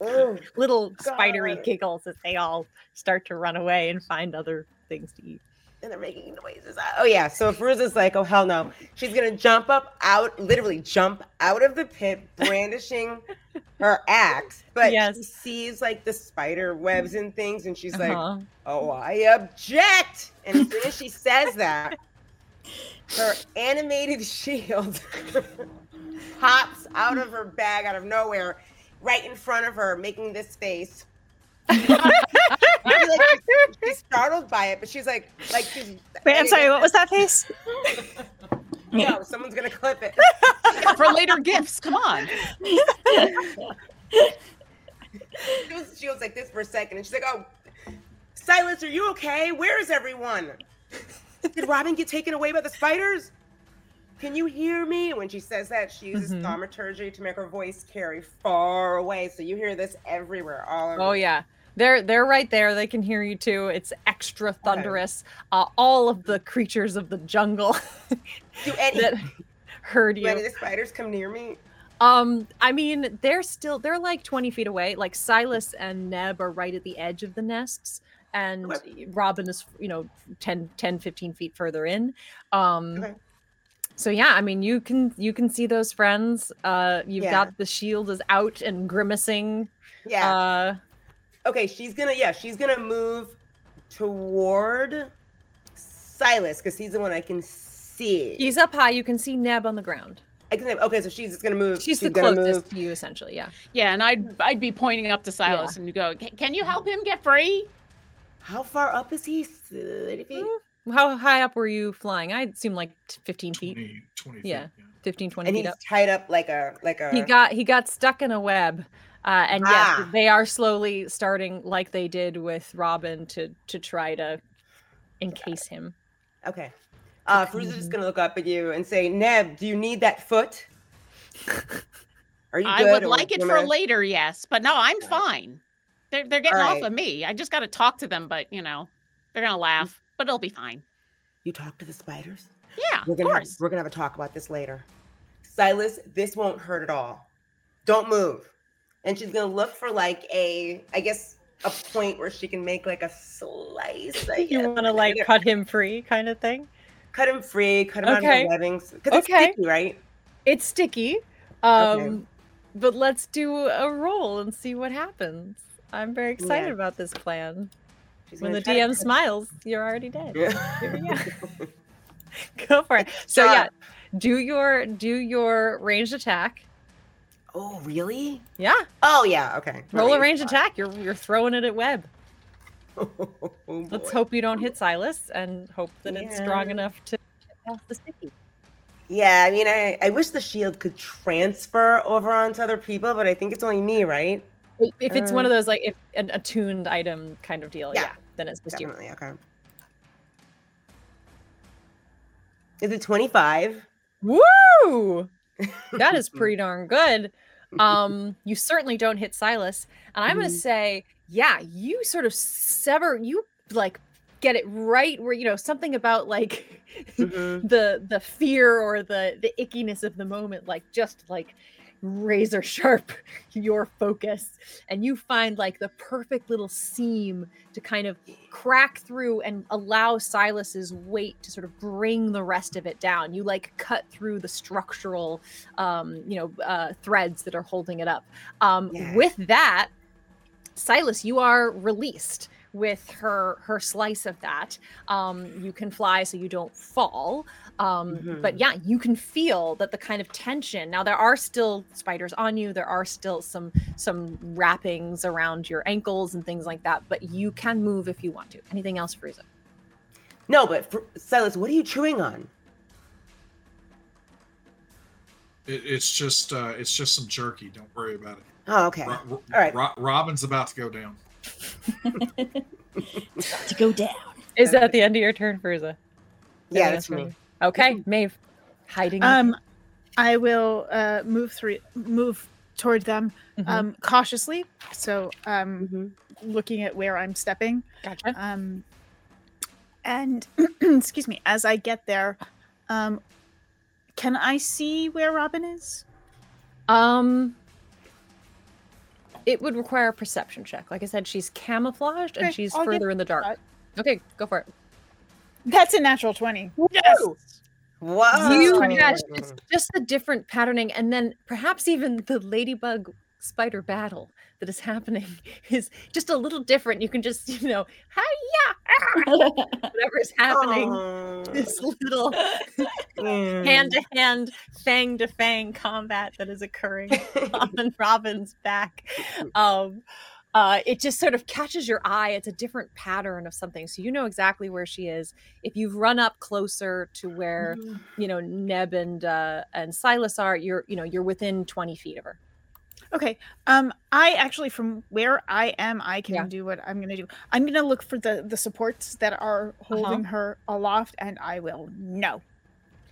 Oh, little spidery giggles as they all start to run away and find other things to eat. And they're making noises. Oh yeah. So Feruza's like, oh hell no. She's gonna jump up out, literally jump out of the pit, brandishing her axe. But she sees like the spider webs and things, and she's like, Uh-huh. oh, I object. And as soon as she says that, her animated shield pops out of her bag out of nowhere, right in front of her, making this face. Maybe, like, she's, she's startled by it, but she's like, like she's. Wait, I'm sorry. What was that face? No, someone's gonna clip it. for later gifts. Come on. She was, she was like this for a second, and she's like, "Oh, Silas, are you okay? Where is everyone? Did Robin get taken away by the spiders? Can you hear me?" When she says that, she uses Mhm. thaumaturgy to make her voice carry far away, so you hear this everywhere, all over. Oh yeah. They're they're right there. They can hear you too. It's extra thunderous. Uh, all of the creatures of the jungle Do any, that heard do any you. of the spiders come near me? Um, I mean, they're still they're like 20 feet away. Like Silas and Neb are right at the edge of the nests, and Okay. Robin is, you know, 10, 10, 15 feet further in. Um Okay. so yeah, I mean you can you can see those friends. Uh you've Yeah. got the shield is out and grimacing. Yeah. Uh okay, she's gonna yeah, she's gonna move toward Silas because he's the one I can see. he's up high. You can see Neb on the ground. I can, okay, so she's just gonna move. She's, the closest move. to you, essentially. Yeah. Yeah, and I'd I'd be pointing up to Silas and you go, "Can- Can you help him get free? How far up is he? 30 feet? Mm, How high up were you flying? I seem like 15 feet, 20, 20 feet, Yeah. 15, 20 And feet he's up. tied up like a like a. He got he got stuck in a web. Uh, and yes, Ah. they are slowly starting, like they did with Robin, to to try to encase him. okay. Uh, is just gonna look up at you and say, "Neb, do you need that foot? Are you I would like it for I- later, yes. But no, I'm fine. They're they're getting Alright. off of me. I just gotta talk to them, but you know, they're gonna laugh, but it'll be fine. You talk to the spiders. Yeah, We're of gonna have, course. we're gonna have a talk about this later. Silas, this won't hurt at all. Don't move. And she's gonna look for like a, I guess, a point where she can make like a slice. You want to like cut him free, kind of thing. cut him free, cut him out of the webbings. Because it's Okay. sticky, right? It's sticky, um, but let's do a roll and see what happens. I'm very excited Yeah. about this plan. She's When the try to DM smiles, you're already dead. Yeah. Here we go. Go for it. So yeah, do your do your ranged attack. Oh, really? Yeah, Oh, yeah. Okay. roll a range attack. You're you're throwing it at web. Oh, Let's hope you don't hit Silas and hope that it's strong enough to past the sticky. Yeah, I mean, I, I wish the shield could transfer over onto other people, but I think it's only me, right? If it's one Uh, of those like if an attuned item kind of deal, yeah, Yeah, then it's just you. Definitely. Okay. Is it 25? Woo! That is pretty darn good. Um, you certainly don't hit Silas, and I'm gonna Mhm. say, yeah, you sort of sever, you like get it right where you know something about like the the fear or the the ickiness of the moment, like just like razor sharp your focus, and you find like the perfect little seam to kind of crack through and allow Silas's weight to sort of bring the rest of it down. You like cut through the structural, um, you know, uh, threads that are holding it up. Um, Yeah. With that, Silas, you are released with her her slice of that. Um, you can fly, so you don't fall. Um, But Mhm. yeah, you can feel that the kind of tension. Now there are still spiders on you. There are still some some wrappings around your ankles and things like that. But you can move if you want to. Anything else, Feruza? No, but for, Silas, what are you chewing on? It, it's just uh, it's just some jerky. Don't worry about it. Oh, okay. Ro- Ro- All right. Ro- Robin's about to go down. to go down. Is that the end of your turn, Feruza? Yeah, Anything that's me. me? Okay, Maeve, hiding. Um, I will uh, move through, move toward them Mhm. um, cautiously. So, um, Mhm. looking at where I'm stepping. Gotcha. Um, and excuse me, as I get there, um, can I see where Robin is? Um, it would require a perception check. Like I said, she's camouflaged and she's I'll further in the dark. Okay, go for it. That's a natural twenty. Yes. Wow. You Twenty. catch it's just the different patterning, and then perhaps even the ladybug spider battle that is happening is just a little different. You can just, you know, hi yeah, whatever is happening. Aw. This little Mm. hand to hand, fang to fang combat that is occurring on Robin's back. Um, uh, it just sort of catches your eye. It's a different pattern of something, so you know exactly where she is. If you've run up closer to where you know Neb and uh, and Silas are, you're you know you're within twenty feet of her. Okay. Um, I actually, from where I am, I can Yeah. do what I'm gonna do. I'm gonna look for the the supports that are holding her aloft, and I will no,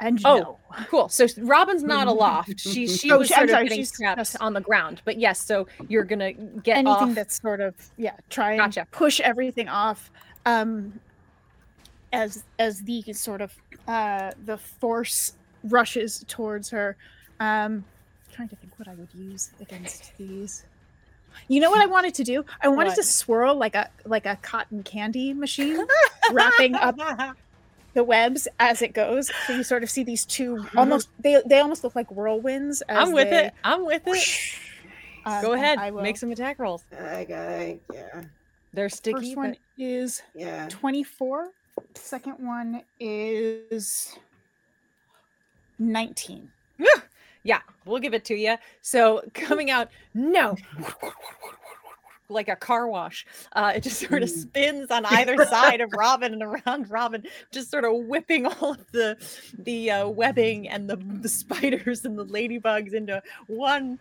and Oh, no. Cool. So Robin's not aloft. She she Oh, was she- I'm of sorry, getting she's trapped just- on the ground. But yes, so you're gonna get anything off. that's sort of yeah try and Gotcha. push everything off um as as the sort of uh the force rushes towards her um trying to think what i would use against these you know what i wanted to do i wanted to swirl like a like a cotton candy machine wrapping up the webs as it goes so you sort of see these two almost they they almost look like whirlwinds as I'm with they- it. I'm with it. um, Go ahead. I will- Make some attack rolls. I got, yeah, They're sticky. First one but- is yeah. 24. Second one is 19. Yeah, we'll give it to you. So coming out, no, like a car wash. Uh, it just sort of Mm. spins on either side of Robin and around Robin, just sort of whipping all of the the uh, webbing and the the spiders and the ladybugs into one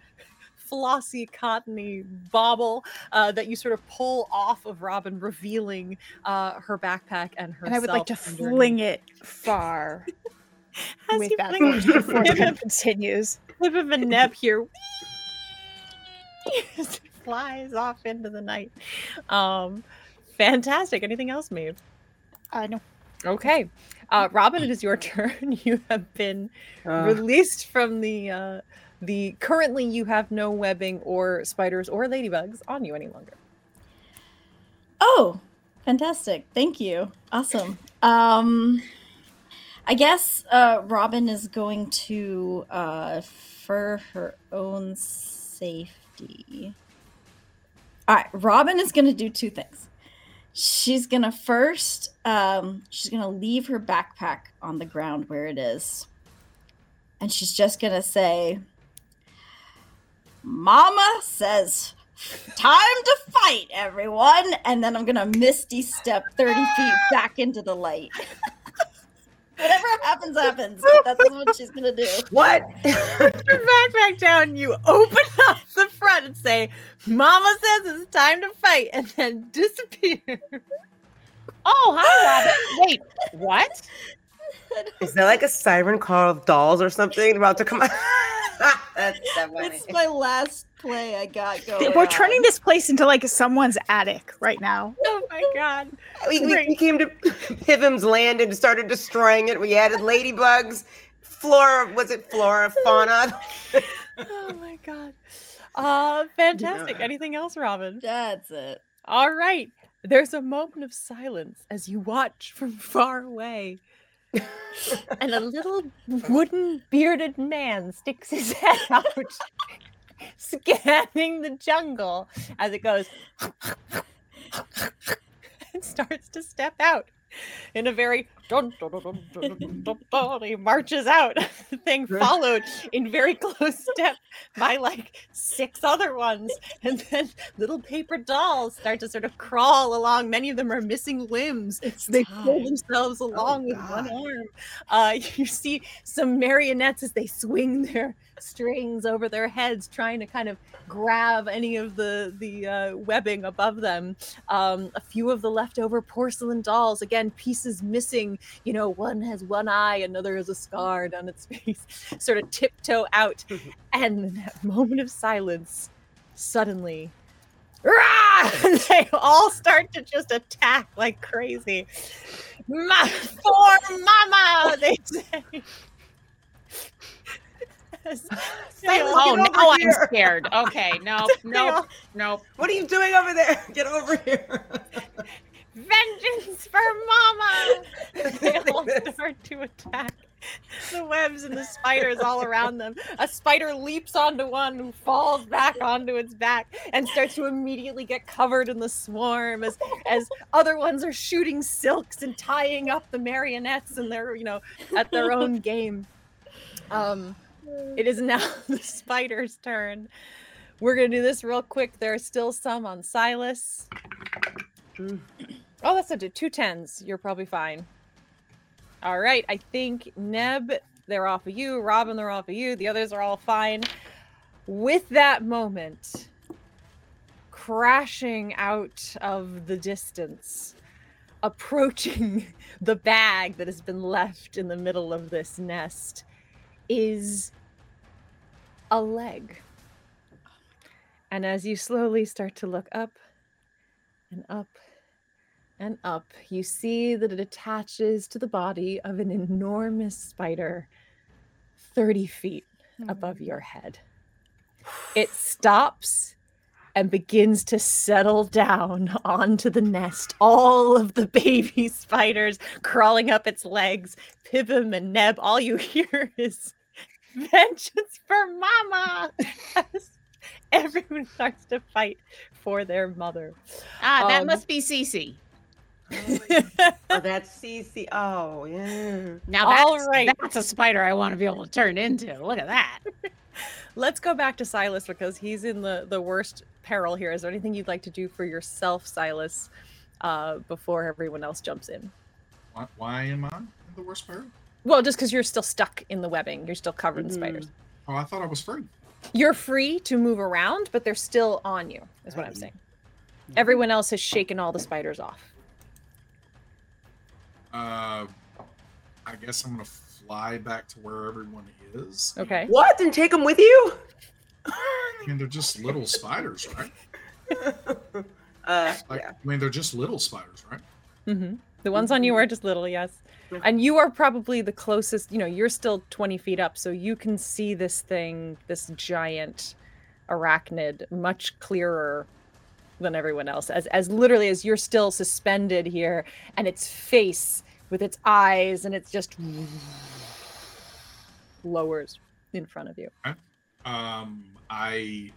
flossy cottony bauble uh, that you sort of pull off of Robin, revealing uh, her backpack and her. And I would like to fling it far with that force before it continues. Tip of a neb here. Flies off into the night. Um, fantastic. Anything else, Maeve? Uh, no. Okay. Uh, Robin, it is your turn. You have been Uh, released from the uh, the. Currently, you have no webbing or spiders or ladybugs on you any longer. Oh, fantastic. Thank you. Awesome. Um I guess uh Robin is going to uh for her own safety. All right, Robin is going to do two things. She's going to first um she's going to leave her backpack on the ground where it is. And she's just going to say Mama says Time to fight, everyone! And then I'm gonna misty step 30 feet back into the light. Whatever happens, happens. That's what she's gonna do. what? Put your backpack down. You open up the front and say, "Mama says it's time to fight," and then disappear. Oh, hi, Robin. Wait, what? Is that like a siren call of dolls or something about to come out? That's that. It's my last play I got going. We're on. turning this place into like someone's attic right now. Oh my god! we, we, we came to Pivum's land and started destroying it. We added ladybugs, flora. Was it flora, fauna? Oh my god! Uh, fantastic. Yeah. Anything else, Robin? That's it. All right. There's a moment of silence as you watch from far away. And a little wooden bearded man sticks his head out, scanning the jungle as it goes and starts to step out in a very dun, dun, dun, he marches out. Thing followed in very close step by like six other ones. And then little paper dolls start to sort of crawl along. Many of them are missing limbs. It's they time. pull themselves oh, along oh, with God. one arm. Uh, you see some marionettes as they swing their strings over their heads, trying to kind of grab any of the the uh, webbing above them. Um, a few of the leftover porcelain dolls, again pieces missing. You know, one has one eye, another has a scar down its face, sort of tiptoe out. and in that moment of silence, suddenly, they all start to just attack like crazy. Ma- for mama, they say. They Oh, now over I'm scared. Okay, no, no, nope. What are you doing over there? Get over here. vengeance for mama. They all start to attack. The webs and the spiders all around them. A spider leaps onto one who falls back onto its back and starts to immediately get covered in the swarm as as other ones are shooting silks and tying up the marionettes and they're you know at their own game. Um it is now the spider's turn we're gonna do this real quick there are still some on silas mm. Oh, that's a two tens. You're probably fine. All right. I think Neb, they're off of you. Robin, they're off of you. The others are all fine. With that moment, crashing out of the distance, approaching the bag that has been left in the middle of this nest, is a leg. And as you slowly start to look up and up and up, you see that it attaches to the body of an enormous spider 30 feet hmm. above your head. It stops and begins to settle down onto the nest. All of the baby spiders crawling up its legs. Pivum and Neb, all you hear is vengeance for mama. As everyone starts to fight for their mother. Ah, that Um, must be Cece. oh, that's Cece. Oh, yeah. Now that's, All right. that's a spider I want to be able to turn into. Look at that. Let's go back to Silas because he's in the the worst peril here. Is there anything you'd like to do for yourself, Silas, uh, before everyone else jumps in? Why, why am I in the worst peril? Well, just because you're still stuck in the webbing, you're still covered in spiders. Oh, I thought I was free. You're free to move around, but they're still on you. Is what I'm saying. Everyone else has shaken all the spiders off. Uh, I guess I'm gonna fly back to where everyone is. Okay. What? And take them with you? I mean, they're just little spiders, right? Uh, Like, yeah. I mean, they're just little spiders, right? hmm The ones on you are just little, yes. And you are probably the closest, you know, you're still 20 feet up, so you can see this thing, this giant arachnid, much clearer than everyone else. As as literally as you're still suspended here, and its face with its eyes, and it's just lowers in front of you. Um, I,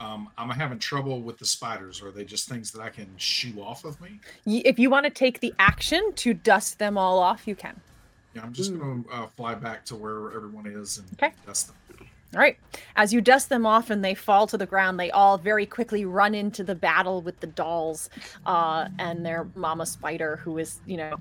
um, I'm having trouble with the spiders. Are they just things that I can shoo off of me? If you want to take the action to dust them all off, you can. Yeah, I'm just gonna uh, fly back to where everyone is and Okay. dust them. All right. As you dust them off and they fall to the ground, they all very quickly run into the battle with the dolls uh, and their mama spider, who is, you know,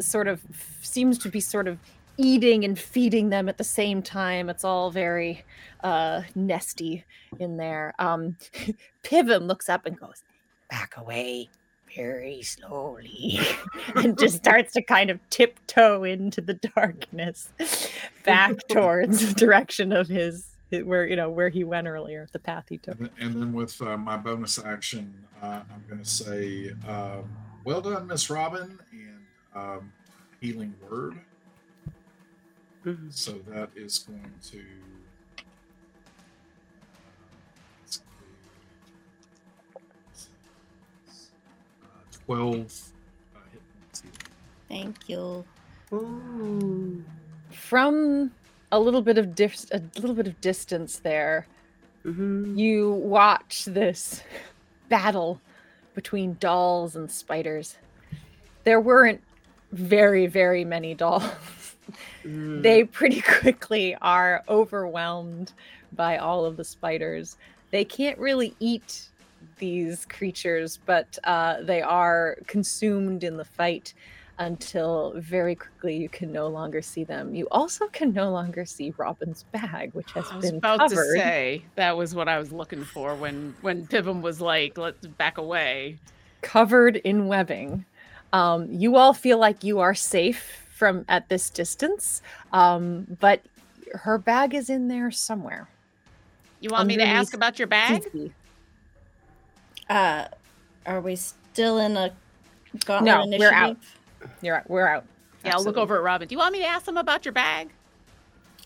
sort of seems to be sort of eating and feeding them at the same time. It's all very uh, nesty in there. Um, Pivum looks up and goes, Back away very slowly. and just starts to kind of tiptoe into the darkness back towards the direction of his where you know where he went earlier the path he took And then, and then with uh, my bonus action, uh, I'm going to say, um, "Well done, Miss Robin," and um, healing word. So that is going to. uh, Twelve uh, hit points. Thank you. Ooh. from a little bit of dis- a little bit of distance there Mhm. you watch this battle between dolls and spiders there weren't very very many dolls Mm. they pretty quickly are overwhelmed by all of the spiders. They can't really eat these creatures, but uh, they are consumed in the fight until very quickly you can no longer see them. You also can no longer see Robin's bag, which has I was been about covered. to say that was what I was looking for when when Pivum was like, "Let's back away." covered in webbing. Um, you all feel like you are safe from at this distance, um, but her bag is in there somewhere. You want me to ask about your bag? Uh, are we still in a gauntlet No, initiative? we're out. You're out. We're out. Yeah, I'll look over at Robin. Do you want me to ask them about your bag?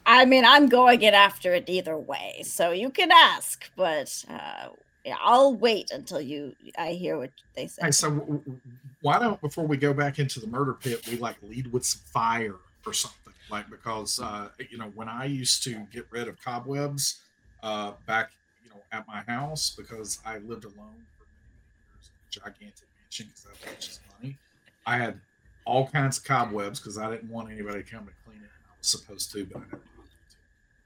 I mean, I'm going in after it either way, so you can ask, but uh, yeah, I'll wait until you I hear what they say. Hey, so why don't before we go back into the murder pit, we like lead with some fire or something? Like because uh, you know when I used to get rid of cobwebs uh, back you know at my house because I lived alone for many years, in a gigantic mansion because that was money. I had all kinds of cobwebs because I didn't want anybody to come and clean it. I was supposed to, but I to.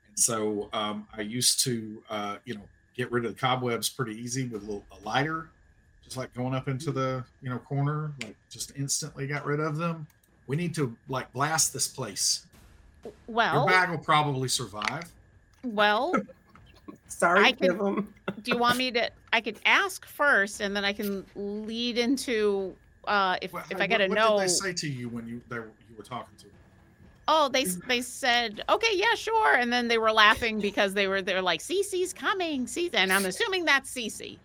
And so um, I used to uh, you know get rid of the cobwebs pretty easy with a, little, a lighter just like going up into the you know corner like just instantly got rid of them we need to like blast this place Well, your bag will probably survive well, Sorry, I can- give 'em. do you want me to? I could ask first, and then I can lead into uh, if Well, if hey, I gotta what, know. what did they say to you when you they you were talking to them? Oh, they they said okay, yeah, sure, and then they were laughing because they were they're like Cece's coming, Cece, and I'm assuming that's Cece.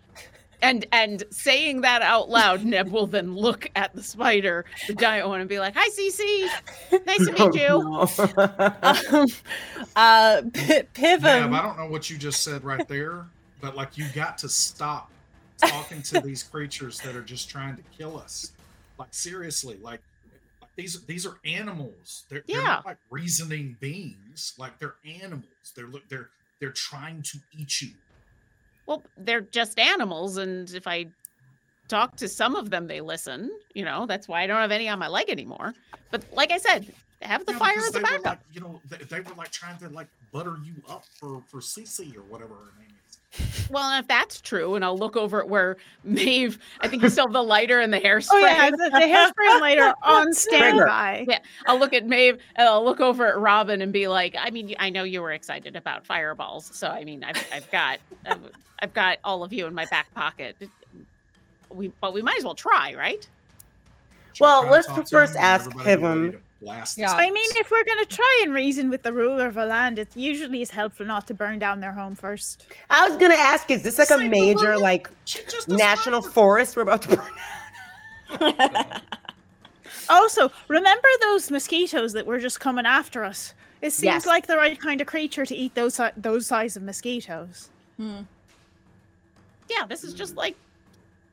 And and saying that out loud, Neb will then look at the spider, the giant one, and be like, "Hi, Cece, nice to meet you." Oh, no. Um, uh, P- Mab, Pivum. i don't know what you just said right there but like you got to stop talking to these creatures that are just trying to kill us like seriously like like, these these are animals they're, they're not like reasoning beings like they're animals they're look they're they're trying to eat you Well, they're just animals, and if I talk to some of them, they listen. You know, that's why I don't have any on my leg anymore. But like I said, have the Yeah, fire as a backup. like, you know, they, they were like trying to like butter you up for for Cece or whatever her name is. Well, and if that's true, and I'll look over at where Maeve, I think you still have the lighter and the hairspray. Oh yeah, the, the hairspray and lighter on standby. Yeah, I'll look at Maeve and I'll look over at Robin and be like, I mean, I know you were excited about fireballs, so I mean, I've, I've got, I've, I've got all of you in my back pocket. We, but we might as well try, right? Should Well, let's first them, or ask everybody be ready Pivum. to blast Yeah. I mean, if we're gonna try and reason with the ruler of a land, it usually is helpful not to burn down their home first. I was gonna ask, is this like a major like national forest we're about to burn? down? Also, remember those mosquitoes that were just coming after us? It seems Yes. like the right kind of creature to eat those those size of mosquitoes. Hmm. Yeah, this is just like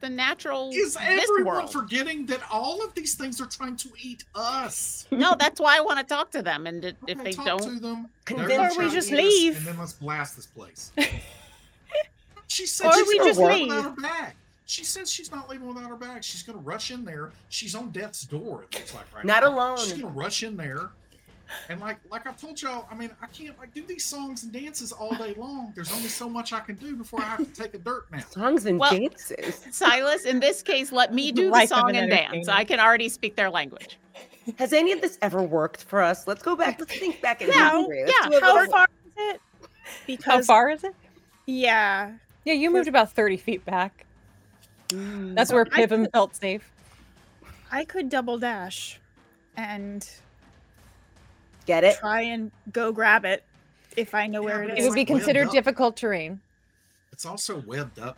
the natural Is everyone world. forgetting that all of these things are trying to eat us? No, that's why I want to talk to them, and it- if Okay, they talk don't, to them. Convince they're gonna her try we just eat us, leave. and then let's blast this place. she said Or she's we gonna just leave leave. without her bag. She says she's not leaving without her bag. She's gonna rush in there. She's on death's door. It looks like right Not now. alone. She's gonna rush in there, and like like I've told y'all, I mean, I can't like do these songs and dances all day long. There's only so much I can do before I have to take a dirt nap. Songs and Well- dances. Silas, in this case, let me do the Life of song and dance. I can already speak their language. Has any of this ever worked for us? Let's go back. Let's think back in Yeah, history. Let's yeah, How little- far is it? Because How far is it? yeah, Yeah, you moved about 30 feet back. Mm. That's where I felt safe. I could double dash and Get it? try and go grab it if I know Yeah, where it is. it It It's is. would be like considered difficult terrain, It's also webbed up,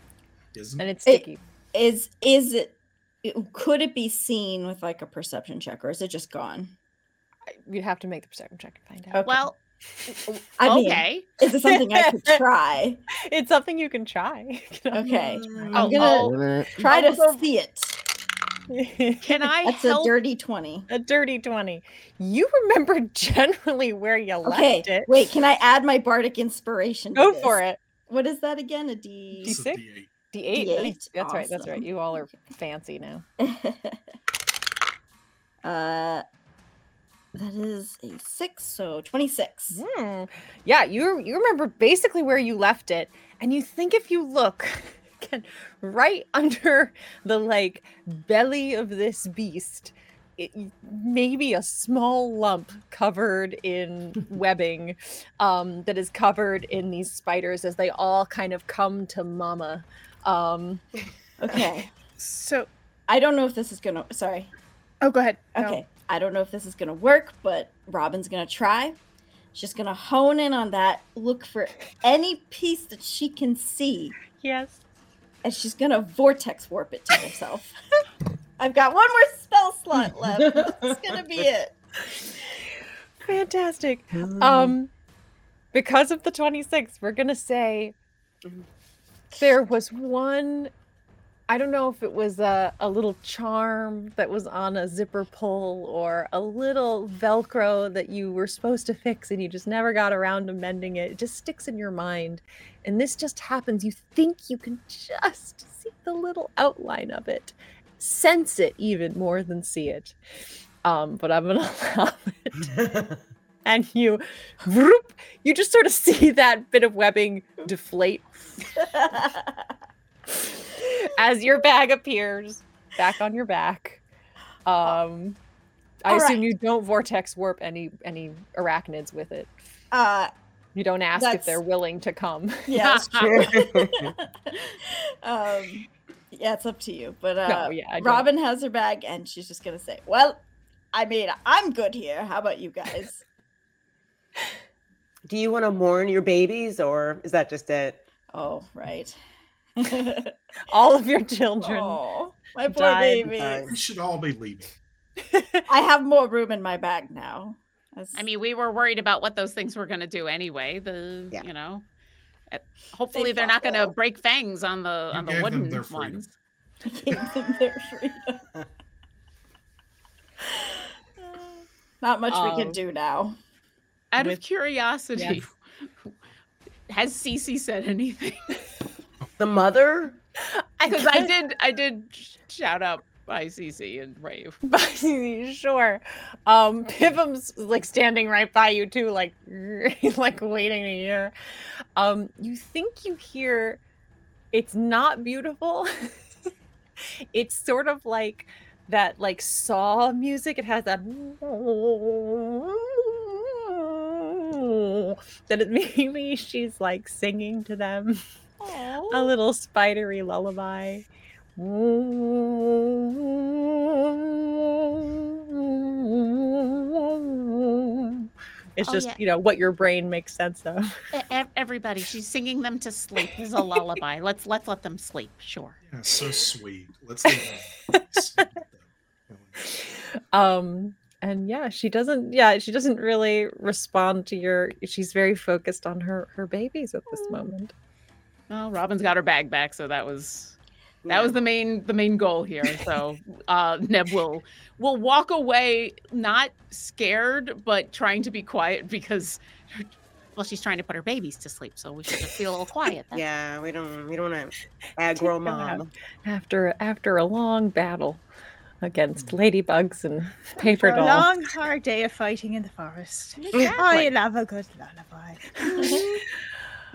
isn't it? and it's It- sticky. Is is it? it- Could it be seen with like a perception check, or is it just gone? You'd have to make the perception check and find out. Okay. Well, I mean, okay. is it something I could try? It's something you can try. Okay. I'll- I'm gonna I'll- oh, try to I'll see it. Can I That's help? a dirty twenty. a dirty 20. You remember generally where you Okay, left it. wait. Can I add my bardic inspiration? to Go this? for it. What is that again? A D. This is D6? D8. D8. D8, nice. That's right. That's right. You all are fancy now. uh, that is a six, so twenty-six. Hmm. Yeah, you you remember basically where you left it, and you think if you look again, right under the like belly of this beast, it, maybe a small lump covered in webbing, um, that is covered in these spiders as they all kind of come to mama. Um, Okay, So I don't know if this is gonna. Sorry. Oh, go ahead. No. Okay. I don't know if this is gonna work, but Robin's gonna try. She's gonna hone in on that, look for any piece that she can see, Yes. And she's gonna vortex warp it to herself. I've got one more spell slot left. That's gonna be it. Fantastic. Um, because of the 26, we're gonna say there was one. I don't know if it was a, a little charm that was on a zipper pull or a little Velcro that you were supposed to fix and you just never got around to mending it. It just sticks in your mind. And this just happens. You think you can just see the little outline of it, sense it even more than see it. Um, but I'm going to allow it and you whoop, you just sort of see that bit of webbing deflate as your bag appears back on your back. Um I All assume right. you don't vortex warp any any arachnids with it. Uh, You don't ask if they're willing to come. yeah, that's true. um, yeah, it's up to you. But uh, No, yeah, Robin has her bag, and she's just gonna say, "Well, I mean, I'm good here. How about you guys?" Do you want to mourn your babies, or is that just it? oh, right. All of your children. oh, my poor died. baby. We should all be leaving. I have more room in my bag now. As- I mean, we were worried about what those things were going to do anyway. The Yeah. you know, hopefully they are not going to break fangs on the You on the gave them wooden their freedom. ones. I gave them their freedom. Not much we Um, can do now. Out With- of curiosity, has Cece said anything? The mother? Because I did, I did shout out by Cece and rave. sure. Um Pivum's like standing right by you too, like like waiting to hear. Um, you think you hear it's not beautiful. it's sort of like that like saw music. It has that that it maybe she's like singing to them a little spidery lullaby. It's Oh, just, yeah. you know, what your brain makes sense of. Everybody, she's singing them to sleep Is a lullaby. Let's let's let them sleep. Sure. Yeah, so sweet. Let's leave them. Peace. Um and yeah, she doesn't yeah, she doesn't really respond to your she's very focused on her her babies at this moment. Well, Robin's got her bag back, so that was that Yeah. was the main the main goal here. So uh Neb will will walk away not scared, but trying to be quiet because well, she's trying to put her babies to sleep, so we should just be a little quiet. Then. Yeah, we don't we don't want to aggro mom. After after a long battle against ladybugs and paper After a long, hard day of fighting in the forest. I love a good lullaby.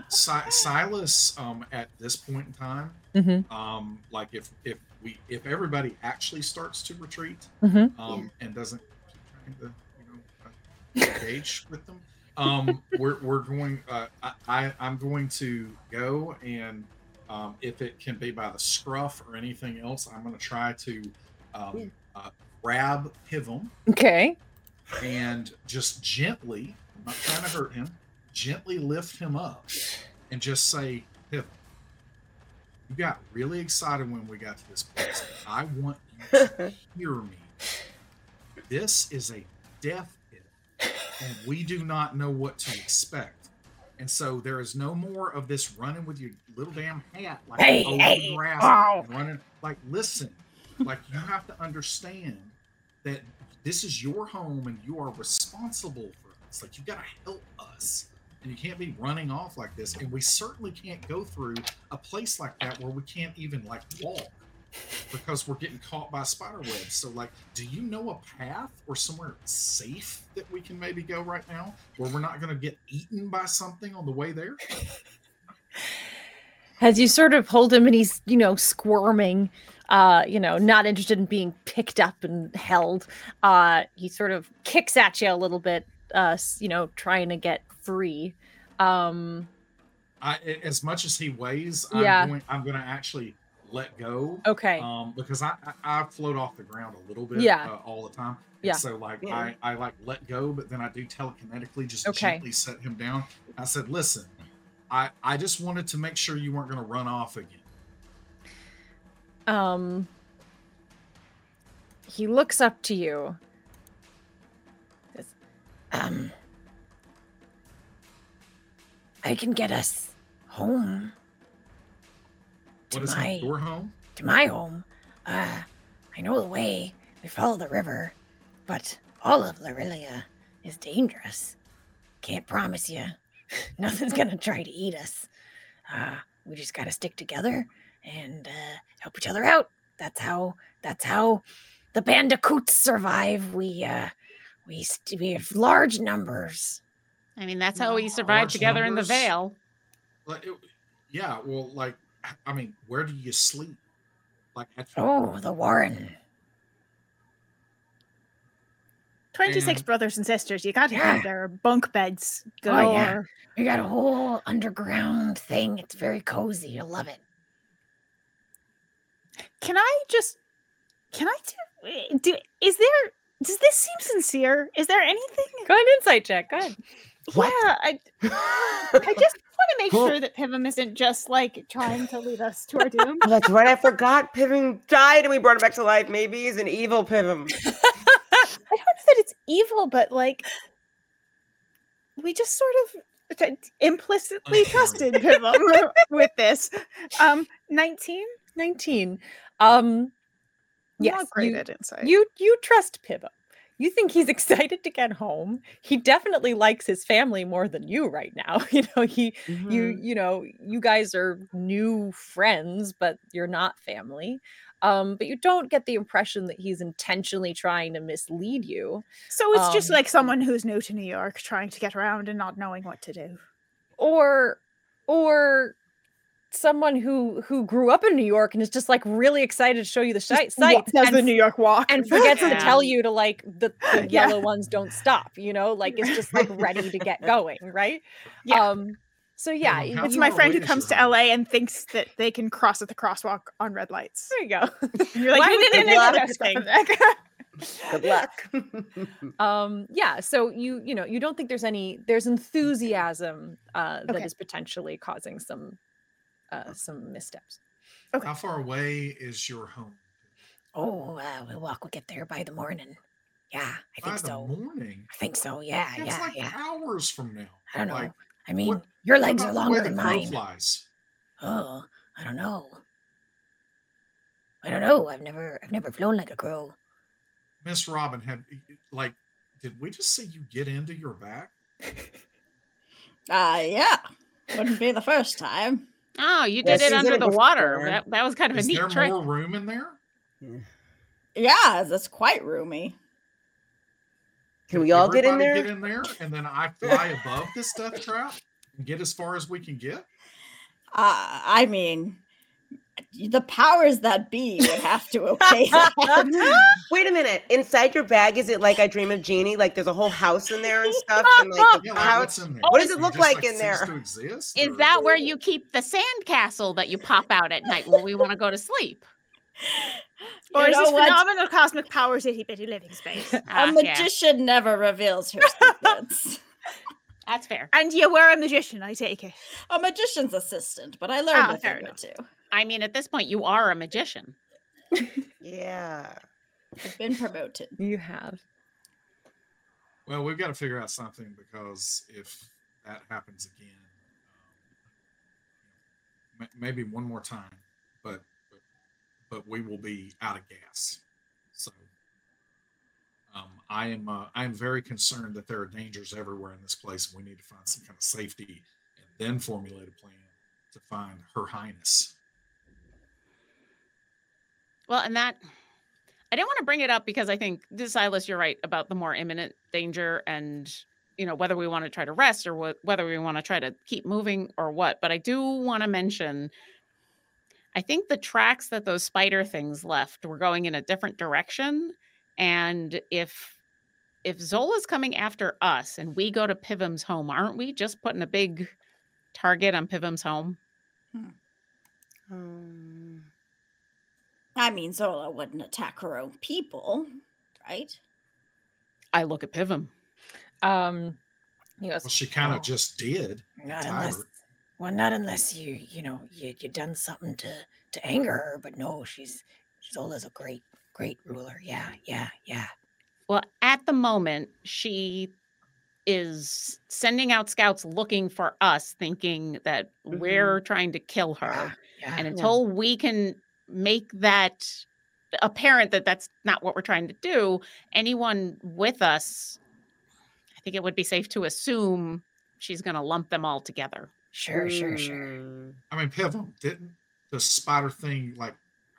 Si- Silas, um, at this point in time, Mhm. um, like if if we if everybody actually starts to retreat, Mhm. um, and doesn't keep trying to you know engage with them, um, we're we're going. Uh, I, I I'm going to go and um, if it can be by the scruff or anything else, I'm going to try to um, uh, grab Pivum Okay. and just gently, I'm not trying to hurt him, gently lift him up and just say, Pivum, you got really excited when we got to this place. I want you to hear me. This is a death pit, and we do not know what to expect. And so there is no more of this running with your little damn hat like Hey, over hey, the grass oh. running. Like, listen, like you have to understand that this is your home and you are responsible for us. Like you gotta help us. And you can't be running off like this. And we certainly can't go through a place like that where we can't even like walk because we're getting caught by spider webs. So like, do you know a path or somewhere safe that we can maybe go right now where we're not gonna get eaten by something on the way there? As you sort of hold him and he's, you know, squirming, uh, you know, not interested in being picked up and held, uh, he sort of kicks at you a little bit, uh, you know, trying to get free. Um, I, a- as much as he weighs, I'm Yeah. going. I'm going to actually let go. Okay. Um, because I, I I float off the ground a little bit. Yeah. Uh, all the time. And Yeah. So like Yeah. I I like let go, but then I do telekinetically just Okay. gently set him down. I said, listen, I I just wanted to make sure you weren't going to run off again. Um he looks up to you. Um, I can get us home To is my- Your home? to my home. Uh, I know the way. We follow the river, but all of Laurilia is dangerous. Can't promise you. Nothing's gonna try to eat us. Uh, we just gotta stick together and uh, help each other out. That's how. That's how the bandicoots survive. We uh, we st- we have large numbers. I mean, that's how we survived Large together in the numbers. Vale. Like, it- yeah. Well, like, I mean, where do you sleep? Like at Oh, the Warren. 26 And- brothers and sisters. You got to Yeah. have their bunk beds Oh, yeah. We got a whole underground thing. It's very cozy. You'll love it. Can I just can I do, eh, do is there does this seem sincere? Is there anything Go ahead, insight check. Go ahead. What? Yeah, I I just want to make sure that Pivum isn't just like trying to lead us to our doom. Oh, that's right. I forgot. Pivum died and we brought him back to life. Maybe he's an evil Pivum. I don't know that it's evil, but like we just sort of t- implicitly trusted Pivum with this. Um, nineteen. 19. Um yes, Not great you- at insight. You you trust Pivum. You think he's excited to get home. He definitely likes his family more than you right now. You know, he you Mhm. you know, you guys are new friends, but you're not family. Um, but you don't get the impression that he's intentionally trying to mislead you. so it's just um, like someone who's new to New York trying to get around and not knowing what to do. Or or someone who who grew up in New York and is just like really excited to show you the Just si- sights does and the New York walk and forgets to tell you to like the, the Yeah. yellow ones don't stop you know like it's just like ready to get going right Yeah. um so yeah How It's you- my friend who comes to? LA and thinks that they can cross at the crosswalk on red lights. there you go you're like, Why no, would no, they no, no, love no, this stop thing? Good luck. um yeah so you you know you don't think there's any there's enthusiasm uh that Okay. is potentially causing some uh some missteps Okay. How far away is your home? Oh, uh, we'll walk. We'll get there by the morning. Yeah, I By think the so. morning. I think so. Yeah, It's yeah, like yeah. hours from now. I don't know. Like, I mean, what- your legs are longer than mine. Flies? Oh, I don't know. I don't know. I've never, I've never flown like a crow. Miss Robin had like, did we just see you get into your back? Uh, yeah. Wouldn't be the first time. Oh, you Yeah, did it under it the water. That, that was kind of a Is neat there trick. more room in there? Yeah, that's quite roomy. Can we all get in there? Get in there, and then I fly above this death trap and get as far as we can get. Uh, I mean, the powers that be would have to okay that. Wait a minute. Inside your bag, is it like I Dream of Jeannie? Like there's a whole house in there and stuff? And like the Yeah, like, couch? what's in there? What does it It look just, like in cease there? To exist, Is or- that where you keep the sand castle that you pop out at night when we want to go to sleep? Or You is know this what? phenomenal cosmic powers itty bitty living space? Ah, A yeah, magician never reveals her secrets. That's fair. and you were a magician, I take it. a magician's assistant, but I learned Ah, a thing or two. I mean, at this point, you are a magician. Yeah. I've been promoted. you have Well, we've got to figure out something because if that happens again, um, maybe one more time, but, but but we will be out of gas. So um, I am uh, I am very concerned that there are dangers everywhere in this place, and we need to find some kind of safety and then formulate a plan to find Her Highness. Well, and that I didn't want to bring it up because I think Silas, you're right about the more imminent danger and you know whether we want to try to rest or whether we want to try to keep moving or what. But I do want to mention I think the tracks that those spider things left were going in a different direction. And if if Zola's coming after us and we go to Pivum's home, aren't we just putting a big target on Pivum's home? Um, I mean, Zola wouldn't attack her own people, right? I look at Pivum. Um, he goes, Well, she kind of "Oh, just did. Not unless, well, not unless you, you know, you you done something to to anger her. But no, she's Zola's a great, great ruler. Yeah, yeah, yeah. Well, at the moment, she is sending out scouts looking for us, thinking that we're trying to kill her. Yeah, yeah. And until we can make that apparent that that's not what we're trying to do, anyone with us, I think it would be safe to assume she's going to lump them all together. Sure, sure, sure. Mm. I mean, Pivum, didn't the spider thing like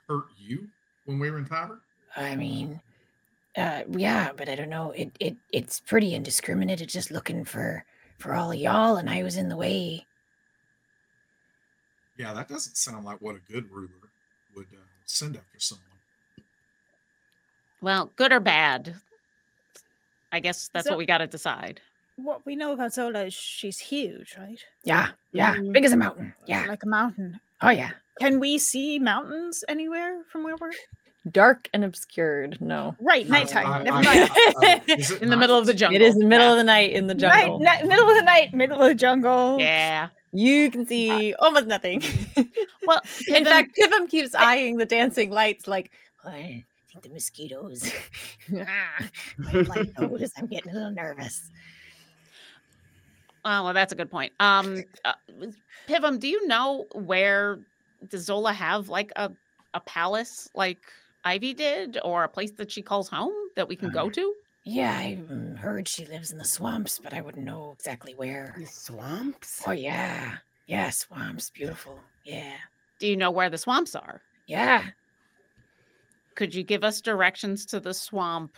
hurt you when we were in Tyler? I mean, uh, yeah, but I don't know. It it it's pretty indiscriminate. It's just looking for for all of y'all, and I was in the way. Yeah, that doesn't sound like what a good ruler would uh, send after someone. Well, good or bad? I guess that's So- what we got to decide. What we know about Zola is she's huge, right? Yeah, yeah, Mm. big as a mountain. Yeah. Like a mountain. Oh yeah. Can we see mountains anywhere from where we're? Dark and obscured. No. Right, No, nighttime. I- Never mind. I- uh, In the middle of the jungle. It is the middle of the night in the jungle. night, middle of the night, middle of the jungle. Yeah. You can see almost nothing. Well, in fact, Pivum keeps eyeing the dancing lights like, Oh, I think the mosquitoes. ah, my blood nose. I'm getting a little nervous. Oh, well, that's a good point. Um, uh, Pivum, do you know where does Zola have like a a palace like Ivy did, or a place that she calls home that we can go Uh, to? Yeah, I mm, heard she lives in the swamps, but I wouldn't know exactly where. The swamps? Oh yeah, yeah, swamps, beautiful. Yeah, Do you know where the swamps are? yeah. Could you give us directions to the swamp,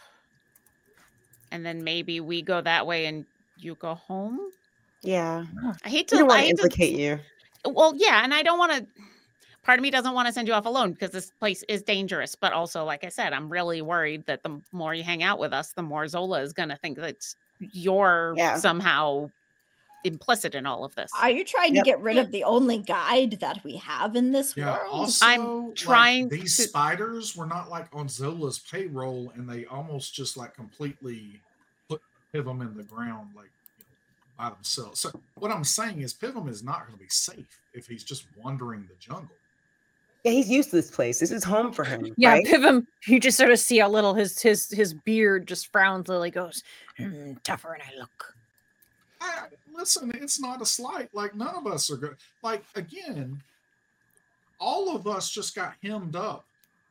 and then maybe we go that way and you go home? Yeah. I hate We to. don't want I to hate to implicate you. well yeah and i don't want to part of me doesn't want to send you off alone because this place is dangerous but also like i said i'm really worried that the more you hang out with us the more zola is going to think that you're Yeah. somehow implicit in all of this Are you trying Yep. to get rid of the only guide that we have in this Yeah. world? Also, I'm like, trying these to- spiders were not like on Zola's payroll, and they almost just like completely put Pivum in the ground, like you know, by themselves. So what I'm saying is, Pivum is not going to be safe if he's just wandering the jungle. Yeah, he's used to this place. This is home for him. yeah, right? Pivum, you just sort of see a little his his his beard just frowns. Lily goes, Mm, tougher than I look. I, listen, it's not a slight. Like none of us are good. Like again, all of us just got hemmed up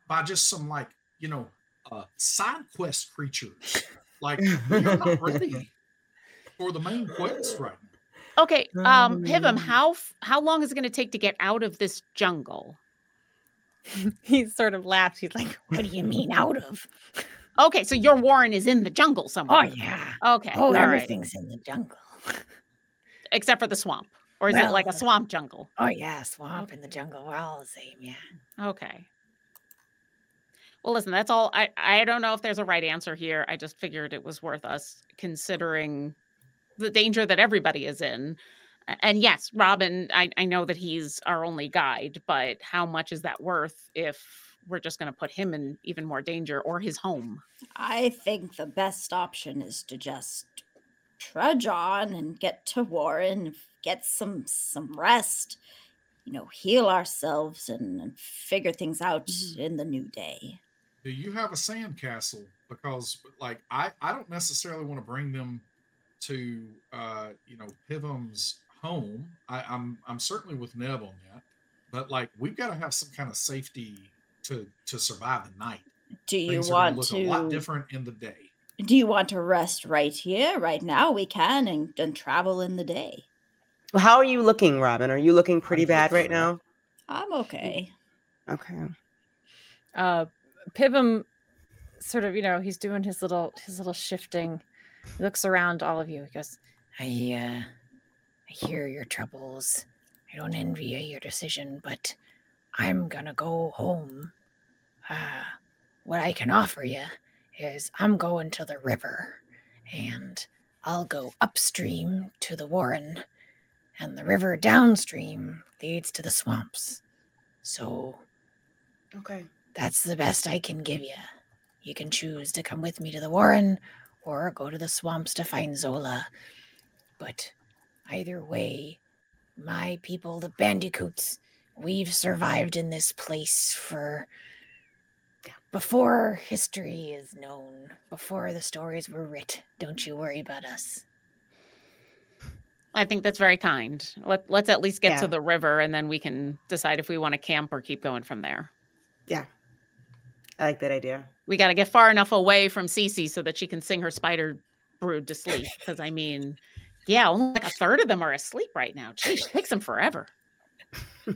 by just some like you know uh, side quest creatures. Like we're not ready for the main quest right now. okay um pivum Um, how how long is it going to take to get out of this jungle he sort of laughs. He's like, What do you mean out of? okay so your warren is in the jungle somewhere. Oh yeah. okay Oh, all right everything's in the jungle. except for the swamp or is it like a swamp jungle Oh yeah, swamp in the jungle. We're all the same. Yeah. Okay. Well, listen, that's all. I I don't know if there's a right answer here. I just figured it was worth us considering the danger that everybody is in. A- And yes, Robin, I, I know that he's our only guide, but how much is that worth if we're just going to put him in even more danger or his home? I think the best option is to just trudge on and get to Warren, get some some rest, you know, heal ourselves and, and figure things out in the new day. Do you have a sand castle? Because like I, I don't necessarily want to bring them to uh, you know Pivum's home. I, I'm I'm certainly with Neb on that, but like we've got to have some kind of safety to to survive the night. Do you Things are gonna want look a lot to different in the day. do you want to rest right here, right now? We can and, and travel in the day. Well, How are you looking, Robin? Are you looking pretty good bad right now? I'm okay. Okay. uh, Pivum, sort of, you know, he's doing his little his little shifting. He looks around all of you. He goes, I uh, I hear your troubles. I don't envy you your decision, but I'm gonna go home. Uh, what I can offer you is I'm going to the river, and I'll go upstream to the Warren, and the river downstream leads to the swamps. So Okay. That's the best I can give you. You can choose to come with me to the Warren or go to the swamps to find Zola. But either way, my people, the bandicoots, we've survived in this place for before history is known, before the stories were writ. Don't you worry about us. I think that's very kind. Let, let's at least get Yeah. to the river and then we can decide if we want to camp or keep going from there. Yeah. I like that idea. We got to get far enough away from Cece so that she can sing her spider brood to sleep. Because, I mean, yeah, only like a third of them are asleep right now. Geez, it takes them forever. you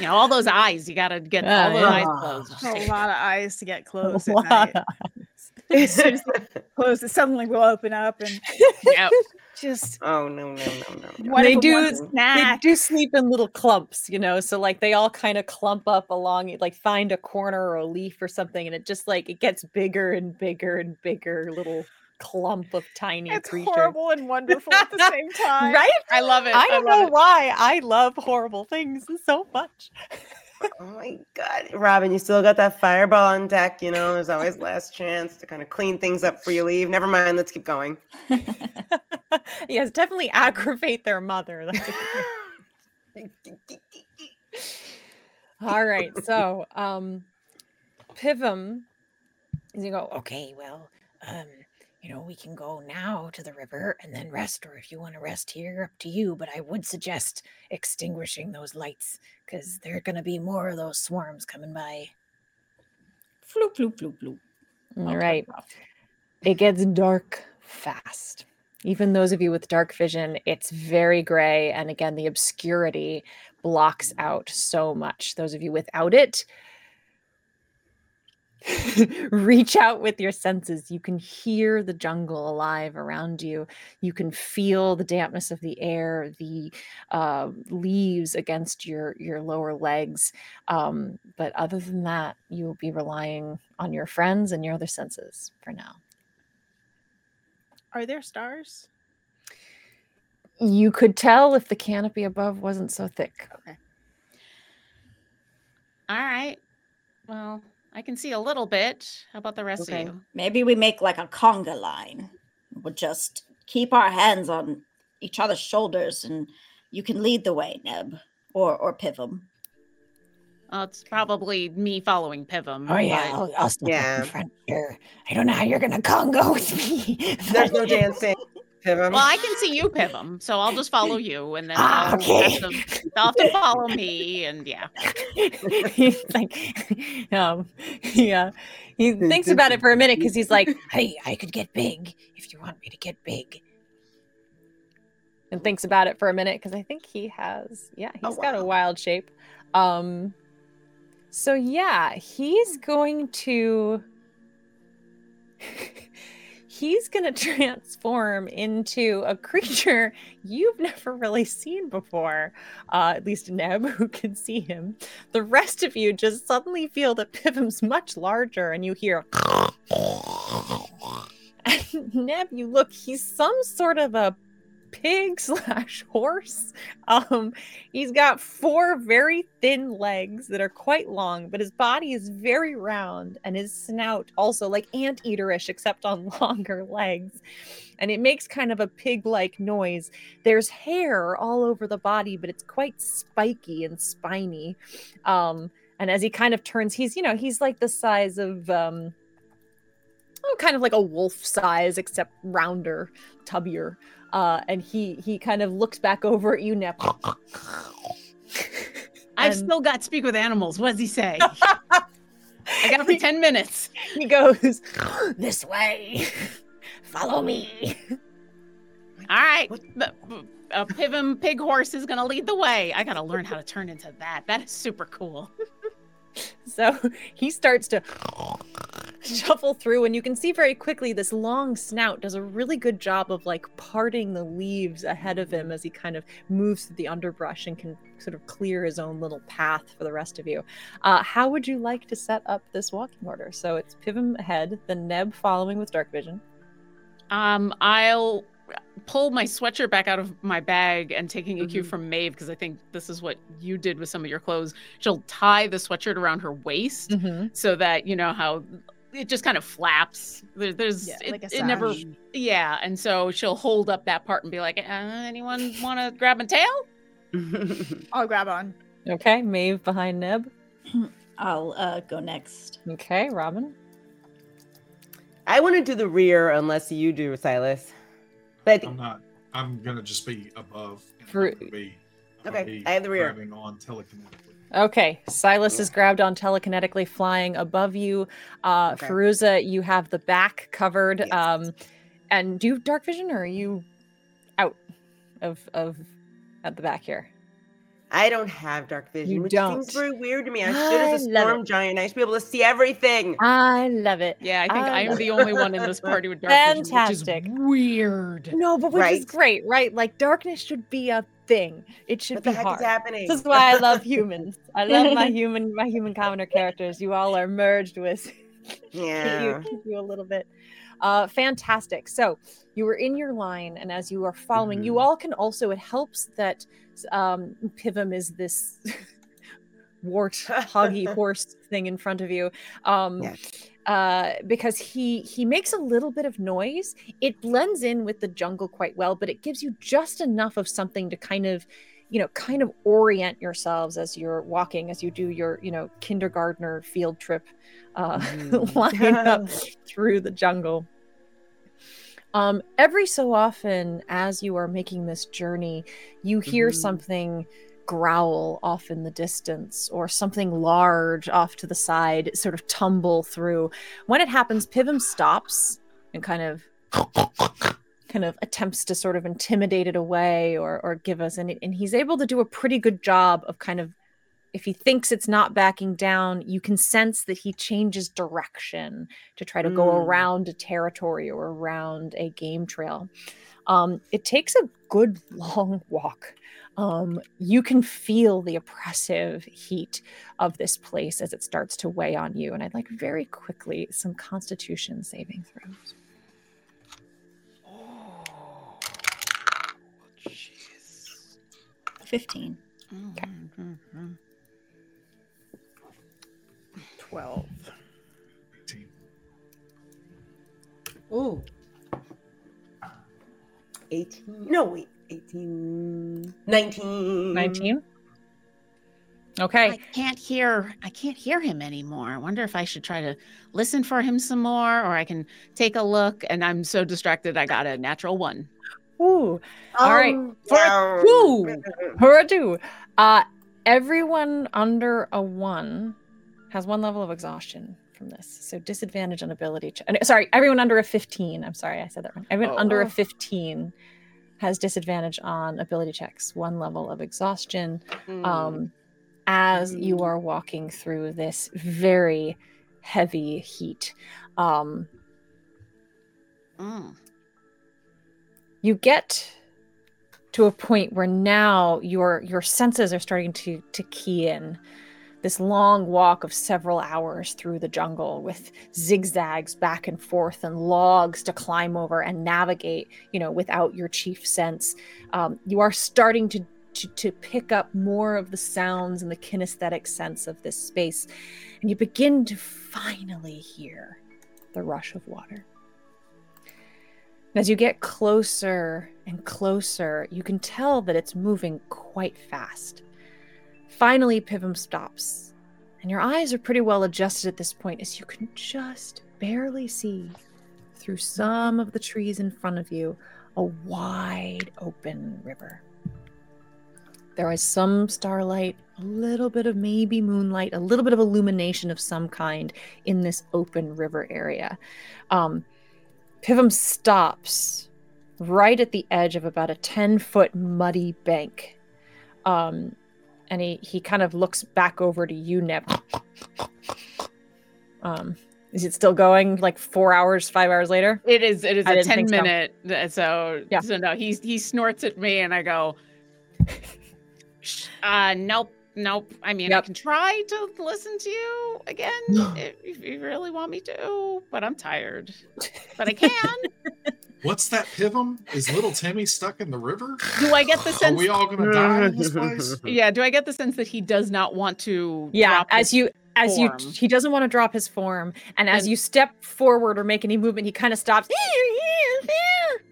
know, all those eyes, you got to get oh, all Oh, those eyes closed. A lot of eyes to get closed A at lot night. of As soon as they close, it suddenly will open up and Yep. just oh no, no, no, no. no. They do- wants a they do sleep in little clumps, you know, so like they all kind of clump up along it, like find a corner or a leaf or something, and it just like it gets bigger and bigger and bigger, little clump of tiny It's creatures. horrible and wonderful at the same time. Right? I love it. I I don't love know it. why. I love horrible things so much. Oh my god, Robin, you still got that fireball on deck. You know, there's always last chance to kind of clean things up before you leave. Never mind, let's keep going. yes, definitely aggravate their mother. All right. So, um, Pivum is you go, Okay, well, um, you know, we can go now to the river and then rest, or if you want to rest here, up to you. But I would suggest extinguishing those lights because there are going to be more of those swarms coming by. floop, floop, floop, floop. Mm, All right. It gets dark fast. Even those of you with dark vision, it's very gray. And again, the obscurity blocks out so much. Those of you without it, reach out with your senses. You can hear the jungle alive around you. You can feel the dampness of the air, the uh, leaves against your your lower legs. Um, but other than that, you will be relying on your friends and your other senses for now. Are there stars? You could tell if the canopy above wasn't so thick. Okay. All right. Well, I can see a little bit. How about the rest Okay. of you? Maybe we make like a conga line. We'll just keep our hands on each other's shoulders and you can lead the way, Neb. Or or Pivum. Well, uh, it's probably me following Pivum. Oh yeah, but- I'll, I'll step Yeah. in front here. I don't know how you're gonna conga with me. There's no dancing. Pivum. Well, I can see you, Pivum, so I'll just follow you, and then Ah, I'll, okay. have to, they'll have to follow me, and yeah. he's like, um, yeah, he thinks about it for a minute because he's like, hey, I could get big if you want me to get big. and thinks about it for a minute because I think he has, yeah, Oh, he's got a wild shape. Um, so yeah, he's going to. He's going to transform into a creature you've never really seen before. Uh, at least Neb, who can see him. The rest of you just suddenly feel that Pivum's much larger, and you hear. And Neb, you look, he's some sort of a pig slash horse. Um, he's got four very thin legs that are quite long, but his body is very round, and his snout also like anteaterish, except on longer legs. And it makes kind of a pig-like noise. There's hair all over the body, but it's quite spiky and spiny. Um, and as he kind of turns, he's you know he's like the size of um, oh, kind of like a wolf size, except rounder, tubbier. Uh, and he he kind of looks back over at you, Neb. I've still got speak with animals. What does he say? I got it for 10 minutes. he goes, this way. Follow me. All right. The, a Pivum pig horse is going to lead the way. I got to learn how to turn into that. That is super cool. So he starts to shuffle through, and you can see very quickly this long snout does a really good job of like parting the leaves ahead of him as he kind of moves through the underbrush and can sort of clear his own little path for the rest of you. Uh, how would you like to set up this walking order? So it's Pivum ahead, then Neb following with dark vision. Um, I'll pull my sweatshirt back out of my bag and taking a cue Mhm. from Maeve because I think this is what you did with some of your clothes. She'll tie the sweatshirt around her waist Mhm. so that you know how it just kind of flaps. There, there's Yeah, it, like a it never yeah, and so she'll hold up that part and be like, uh, "Anyone want to grab a tail?" I'll grab on. Okay, Maeve behind Neb. I'll uh, go next. Okay, Robin. I want to do the rear unless you do, Silas. But I think I'm not. I'm gonna just be above. and I'm For- gonna be, I'm gonna Okay, be I have the rear. grabbing on telekinetically. Okay, Silas is grabbed on telekinetically, flying above you. Uh, Okay. Feruza, you have the back covered. Yes. Um, and do you have dark vision, or are you out of of at the back here? I don't have dark vision, You which don't. seems very weird to me. I should I as a storm giant. I should be able to see everything. I love it. Yeah, I think I I am the it. only one in this party with dark Fantastic. vision, which is weird. No, but which is great, right? Like darkness should be a thing. It should What the be heck hard. is happening? This is why I love humans. I love my human, my human commoner characters. You all are merged with yeah. you, you a little bit. Uh, fantastic. So you were in your line, and as you are following, you Mhm. all can also. It helps that um, Pivum is this wart hoggy horse thing in front of you. Um, Yeah. uh, because he he makes a little bit of noise. It blends in with the jungle quite well, but it gives you just enough of something to kind of, you know, kind of orient yourselves as you're walking, as you do your, you know, kindergartner field trip, uh, lining up through the jungle. Um, every so often, as you are making this journey, you hear Mhm. something growl off in the distance or something large off to the side sort of tumble through. When it happens, Pivum stops and kind of kind of attempts to sort of intimidate it away or or give us and, and he's able to do a pretty good job of kind of if he thinks it's not backing down, you can sense that he changes direction to try to go Mm. around a territory or around a game trail. Um, it takes a good long walk. Um, you can feel the oppressive heat of this place as it starts to weigh on you. And I'd like very quickly some constitution saving throws. Fifteen. Mm-hmm. 12. 18. Ooh. 18. No, wait. 18. 19. 19. I can't hear I can't hear him anymore. I wonder if I should try to listen for him some more or I can take a look and I'm so distracted I got a natural one. Ooh. All right. Um, For wow. Woo! Hurrah! Uh, everyone under a one has one level of exhaustion from this. So disadvantage on ability. Sorry, everyone under a 15. I'm sorry, I said that wrong. Everyone Oh. under a 15 has disadvantage on ability checks, one level of exhaustion. Hmm. Um, as you Mm. are walking through this very heavy heat. Um, Mm. you get to a point where now your your senses are starting to to key in this long walk of several hours through the jungle with zigzags back and forth and logs to climb over and navigate you know without your chief sense. Um, you are starting to, to to pick up more of the sounds and the kinesthetic sense of this space. And you begin to finally hear the rush of water. As you get closer and closer, you can tell that it's moving quite fast. Finally, Pivum stops, and your eyes are pretty well adjusted at this point as you can just barely see through some of the trees in front of you a wide open river. There is some starlight, a little bit of maybe moonlight, a little bit of illumination of some kind in this open river area. Um, Pivum stops right at the edge of about a 10 foot muddy bank. Um, and he, he kind of looks back over to you, Neb. Um, is it still going like four hours, five hours later? It is it is I a 10 think so. minute so Yeah. so no he he snorts at me and I go uh nope nope I mean I can try to listen to you again if, if you really want me to but I'm tired but I can What's that pivum? Is little Timmy stuck in the river? Do I get the sense? Are we all gonna die in this place? yeah. Do I get the sense that he does not want to? Yeah, drop as his- you as you he doesn't want to drop his form, and as you step forward or make any movement, he kind of stops.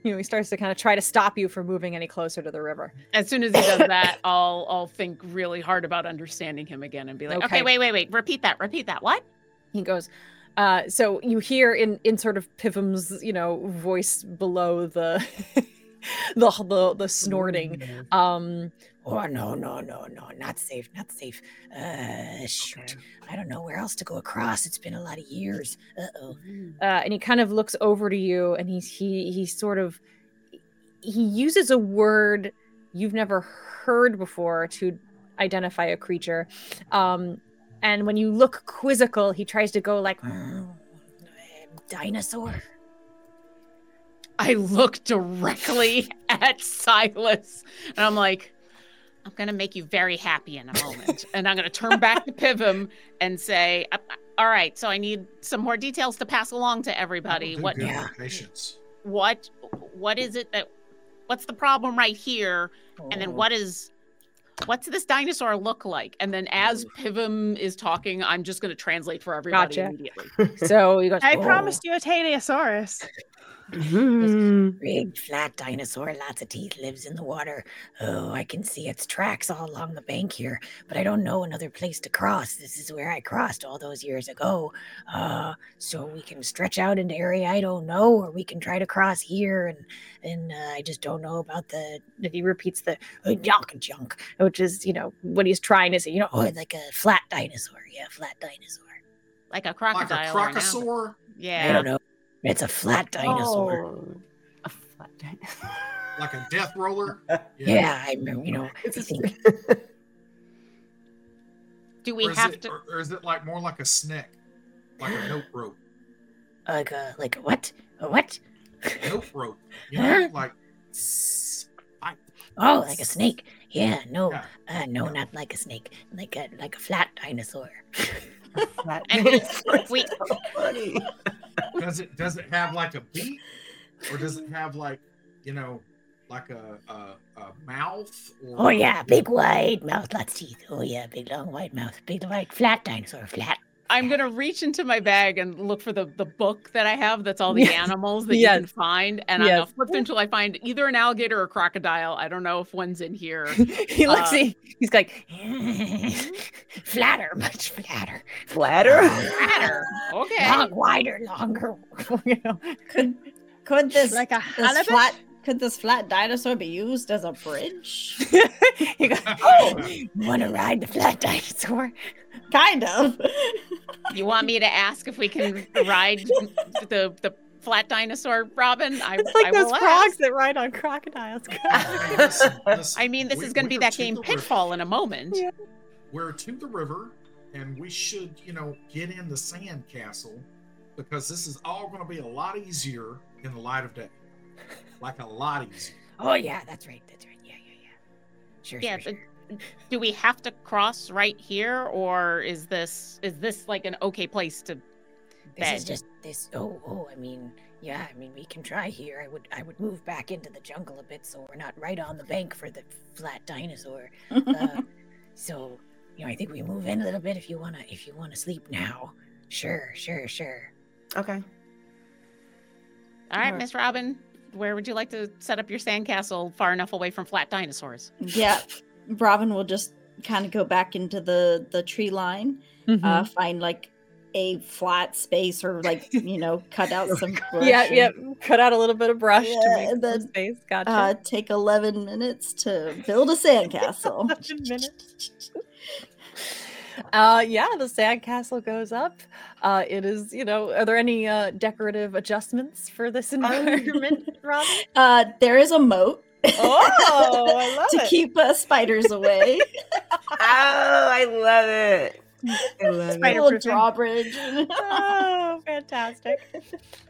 You know, he starts to kind of try to stop you from moving any closer to the river. As soon as he does that, I'll I'll think really hard about understanding him again and be like, okay, Okay. wait, wait, wait, repeat that, repeat that. What? He goes, uh, so you hear in in sort of Pivum's, you know, voice below the the the, the snorting. Um, Oh no no no no! Not safe, not safe. Uh, shoot! I don't know where else to go across. It's been a lot of years. Uh oh. uh, and he kind of looks over to you, and he's he he sort of he uses a word you've never heard before to identify a creature. Um, and when you look quizzical, he tries to go like, Dinosaur. I look directly at Silas and I'm like, I'm gonna make you very happy in a moment. and I'm gonna turn back to Pivum and say, "Uh, all right, so I need some more details to pass along to everybody. What Yeah. Patience. what what is it that what's the problem right here? And then what is what's this dinosaur look like? And then as Pivum is talking, I'm just gonna translate for everybody Gotcha. immediately. so he goes, I Oh. promised you a Teleosaurus. Big flat dinosaur, lots of teeth, lives in the water. Oh, I can see its tracks all along the bank here, but I don't know another place to cross. This is where I crossed all those years ago. Uh, so we can stretch out into area I don't know, or we can try to cross here. And and uh, I just don't know about the. he repeats the uh, junk junk, which is you know what he's trying to say. You know, Oh, like a flat dinosaur. Yeah, flat dinosaur. Like a crocodile. Like crocodile. a or an owl. crocosaur? I Yeah. don't know. It's a flat dinosaur. Oh, a flat dinosaur. Like a death roller? Yeah, I remember. You know, I think Do we have it, to or, or is it like more like a snake? Like a note rope. like a like a what? A what? Note rope. You know, like Oh, like a snake. Yeah, no, Yeah. uh, no, not like a snake. Like a like a flat dinosaur. Flat And we- dinosaur. we- So funny. Does it does it have like a beak? Or does it have like, you know, like a a, a mouth or Oh yeah, big wide mouth, lots of teeth. Oh yeah, big long wide mouth, big white flat dinosaur, flat. I'm gonna reach into my bag and look for the the book that I have that's all the Yes. animals that you can find, and I'm gonna flip through until I find either an alligator or a crocodile. I don't know if one's in here. he looks. Uh, he's like, flatter, much flatter. Flatter. flatter. Okay. Long, wider, longer. you know, Could could this Like a this flat could this flat dinosaur be used as a bridge? you go, Oh, want to ride the flat dinosaur? kind of. You want me to ask if we can ride the the flat dinosaur, Robin? I, it's like I those will frogs ask. that ride on crocodiles. Listen, listen, I mean, this we- is going to be that game the river. Pitfall in a moment. Yeah. We're to the river, and we should, you know, get in the sand castle because this is all going to be a lot easier in the light of day. Like a lot easier. Oh yeah, that's right. That's right. Yeah, yeah, yeah. Sure, Yeah, sure, sure. Do we have to cross right here, or is this is this like an okay place to? This is just this. Oh, oh. I mean, yeah. I mean, we can try here. I would, I would move back into the jungle a bit so we're not right on the bank for the flat dinosaur. Uh, so, you know, I think we move in a little bit if you wanna, if you wanna sleep now. Sure, sure, sure. Okay. All right, Alright. Miss Robin, where would you like to set up your sandcastle far enough away from flat dinosaurs? yeah. Robin will just kind of go back into the the tree line, Mm-hmm. uh, find like a flat space or like you know cut out some brush. yeah, and, yeah. Cut out a little bit of brush to make and then, space. Gotcha. Uh, take eleven minutes to build a sandcastle. 11 minutes. Uh, yeah, the sandcastle goes up. Uh, it is, you know, are there any uh, decorative adjustments for this environment, Robin? Uh, there is a moat. Oh, to it. keep uh, spiders away. Oh, I love it. I love it. Spider- little drawbridge. oh, fantastic.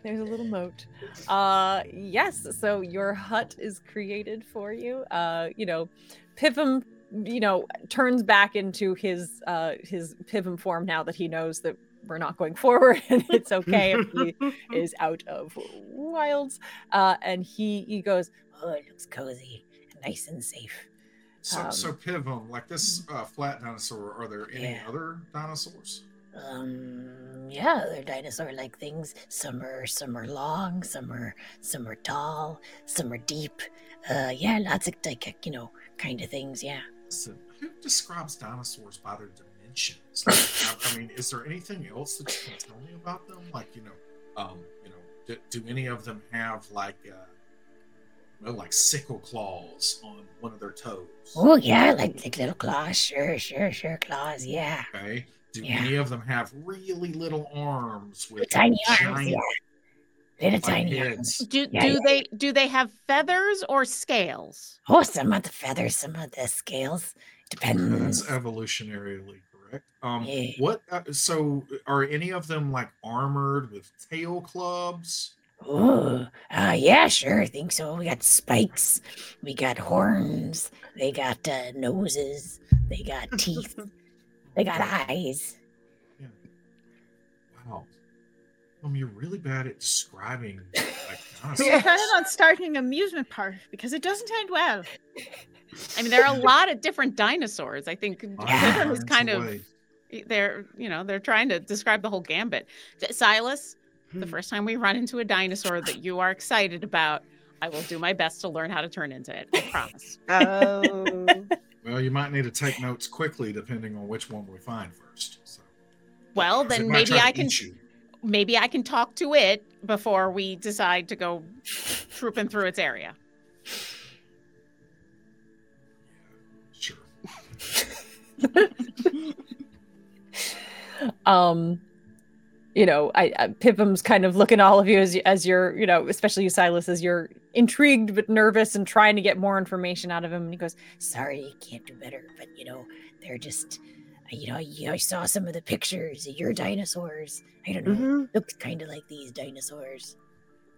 There's a little moat. Uh yes, so your hut is created for you. Uh, you know, Pivum, you know, turns back into his uh his Pivum form now that he knows that we're not going forward, and it's okay if he is out of wilds. Uh, and he he goes, Oh, it looks cozy, and nice and safe. So, so Um, Pivum, like this uh, flat dinosaur, are there any Yeah. other dinosaurs? Um, yeah, they're dinosaur-like things. Some are some are long, some are some are tall, some are deep. Uh, yeah, lots of like you know kind of things. Yeah. So who describes dinosaurs by their dimensions? Like, I, I mean, is there anything else that you can tell me about them? Like, you know, um, you know, do, do any of them have like, uh, well, like sickle claws on one of their toes? Oh yeah, like like little claws. Sure, sure, sure, claws. Yeah. Okay. Do Yeah. any of them have really little arms with Tiny arms. giant Yeah. Little like, tiny heads? arms. Do Yeah, do yeah. they do they have feathers or scales? Oh, some of the feathers, some of the scales. Depending on that's evolutionarily correct. Um, Yeah. what? Uh, so, are any of them like armored with tail clubs? Oh, uh, yeah, sure. I think so. We got spikes. We got horns. They got uh, noses. They got teeth. they got eyes. Wow. Um, you're really bad at describing like We dinosaurs. planning on starting an amusement park because it doesn't end well. I mean, there are a lot of different dinosaurs. I think Yeah. Pivum is kind of Away. they're you know they're trying to describe the whole gambit. Silas, the first time we run into a dinosaur that you are excited about, I will do my best to learn how to turn into it. I promise. Oh. Well, you might need to take notes quickly depending on which one we find first. So, Well, 'cause it then maybe I can you. maybe I can talk to it before we decide to go trooping through its area. Sure. um you know i, I Pivum's kind of looking at all of you as you as you're you know especially you silas as you're intrigued but nervous and trying to get more information out of him and he goes Sorry, can't do better. But you know, they're just. You know, you- I saw some of the pictures of your dinosaurs. I don't know. Mhm. Looks kind of like these dinosaurs,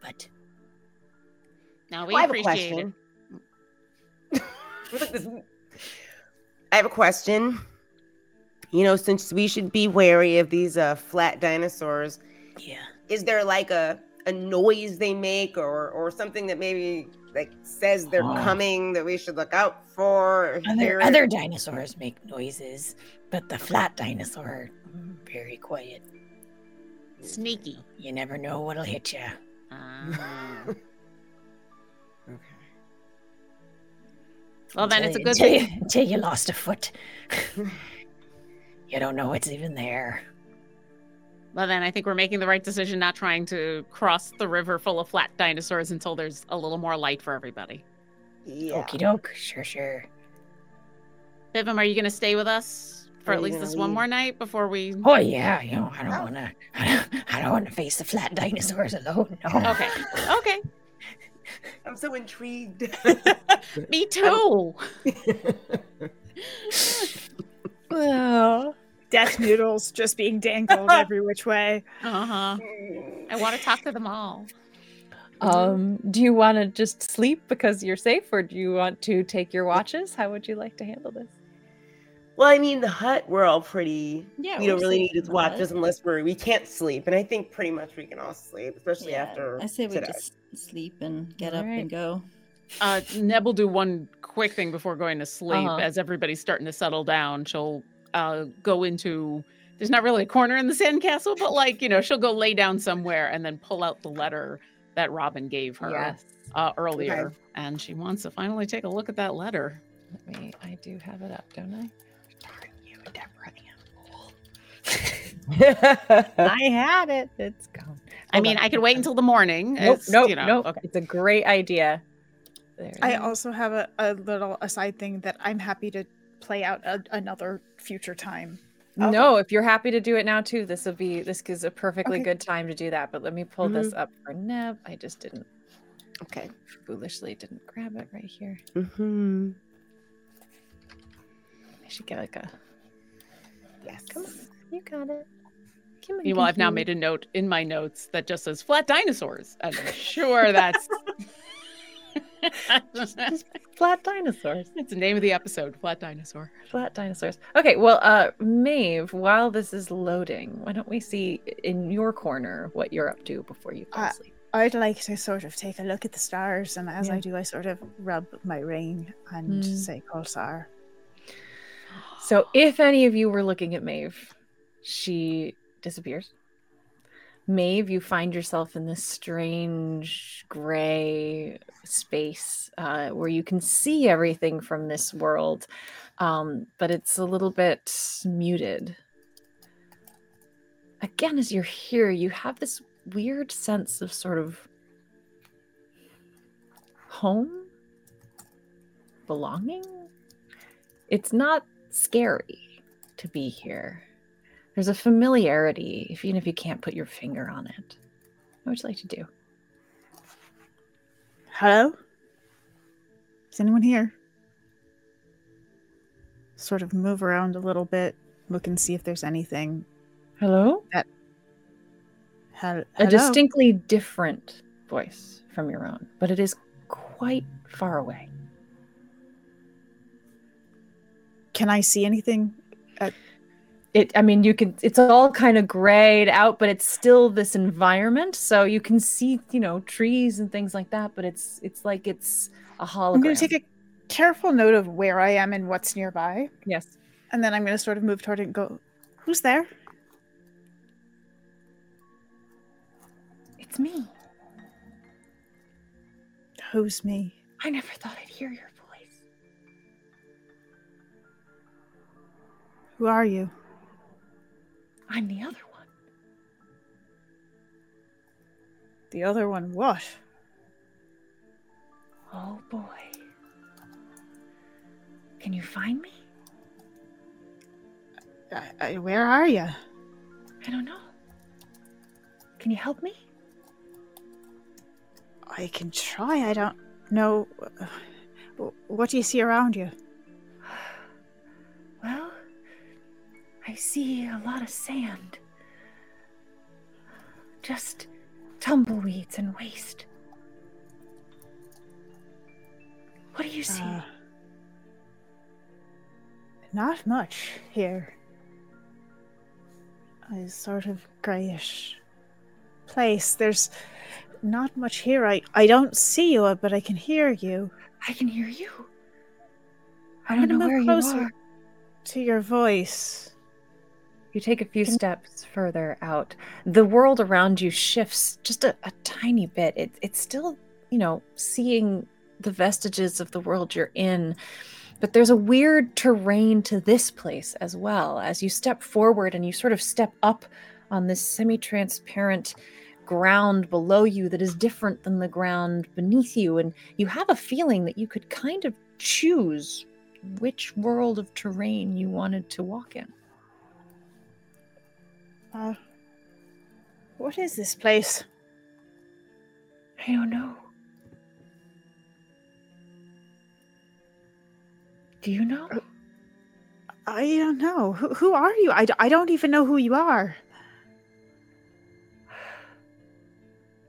but Now we I have a appreciate it. question. Look at this. I have a question. You know, since we should be wary of these uh, flat dinosaurs, yeah. is there like a, a noise they make or or something that maybe like says they're Oh. coming that we should look out for? Other other dinosaurs make noises, but the flat dinosaur mm, very quiet. Sneaky. You never know what'll hit you. Ah. Okay. well, then it's a good until thing. You, until you lost a foot. you don't know it's even there. Well, then I think we're making the right decision not trying to cross the river full of flat dinosaurs until there's a little more light for everybody. Yeah. Okie doke. Sure, sure. Pivum, are you going to stay with us for Are at least gonna this one more night before we? Oh yeah, you know I don't Oh. want to. I don't, I don't want to face the flat dinosaurs alone. No. Okay. Okay. I'm so intrigued. Me too. Oh, death noodles just being dangled every which way. Uh huh. I want to talk to them all. um do you want to just sleep because you're safe or do you want to take your watches how would you like to handle this well, I mean, the hut, we're all pretty. Yeah, we don't really need in to the watch hut. us unless we're we can't sleep, and I think pretty much we can all sleep, especially Yeah, after. I say we today. just sleep and get up Alright. and go. Uh, Neb will do one quick thing before going to sleep. Uh-huh. As everybody's starting to settle down, she'll uh, go into. There's not really a corner in the sandcastle, but like you know, she'll go lay down somewhere and then pull out the letter that Robin gave her yes uh, earlier, and she wants to finally take a look at that letter. let me i do have it up don't i Darn you, Deborah i had it it's gone I mean, on. I could wait until the morning. nope It's, nope you know, nope Okay. it's a great idea there I also have a, a little aside thing that I'm happy to play out a, another future time. Okay. No, if you're happy to do it now too, this will be this is a perfectly Okay. good time to do that. But let me pull this up for Neb. I just didn't okay. foolishly didn't grab it right here. Mm-hmm. I should get like a Yes. come on. You got it. Come on, Meanwhile, I've now made a note in my notes that just says flat dinosaurs. And I'm sure that's Just flat dinosaurs. It's the name of the episode, Flat Dinosaur. Flat dinosaurs. Okay, well, uh, Maeve, while this is loading, why don't we see in your corner what you're up to before you fall Uh, asleep? I'd like to sort of take a look at the stars, and as Yeah. I do, I sort of rub my ring and Mm. say Kolsar. So, if any of you were looking at Maeve, she disappears. Maeve, you find yourself in this strange gray space uh, where you can see everything from this world, um, but it's a little bit muted. Again, as you're here, you have this weird sense of sort of home, belonging. It's not scary to be here. There's a familiarity, if- even if you can't put your finger on it. What would you like to do? Hello? Is anyone here? Sort of move around a little bit, look and see if there's anything. Hello? Hel- A hello? distinctly different voice from your own, but it is quite far away. Can I see anything? It, I mean, you can, it's all kind of grayed out, but it's still this environment. So you can see, you know, trees and things like that, but it's, it's like it's a hologram. I'm going to take a careful note of where I am and what's nearby, Yes. and then I'm going to sort of move toward it and go, Who's there? It's me. Who's me? I never thought I'd hear your voice. Who are you? I'm the other one. The other one, what? Oh boy. Can you find me? I, I, where are you? I don't know. Can you help me? I can try. I don't know. What do you see around you? Well, I see a lot of sand. Just tumbleweeds and waste. What do you see? Uh, not much here. A sort of grayish place. There's not much here. I, I don't see you, but I can hear you. I can hear you. I don't gonna know where you are. to your voice. You take a few steps further out. The world around you shifts just a, a tiny bit. It, it's still, you know, seeing the vestiges of the world you're in. But there's a weird terrain to this place as well. As you step forward and you sort of step up on this semi transparent ground below you that is different than the ground beneath you. And you have a feeling that you could kind of choose which world of terrain you wanted to walk in. Uh, what is this place? I don't know. Do you know? I don't know. Who, who are you? I, I don't even know who you are.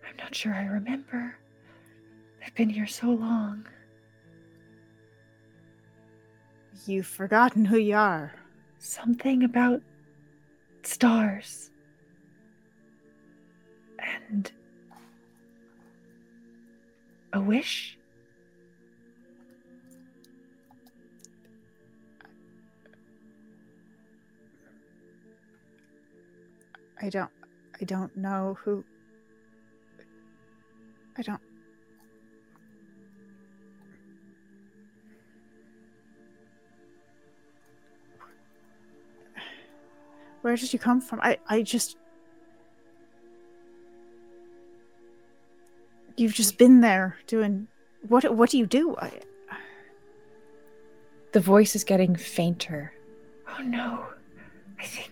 I'm not sure I remember. I've been here so long. You've forgotten who you are. Something about stars. And a wish? I don't I don't know who I don't Where did you come from? I I just You've just been there doing what what do you do? I, The voice is getting fainter. Oh no. I think.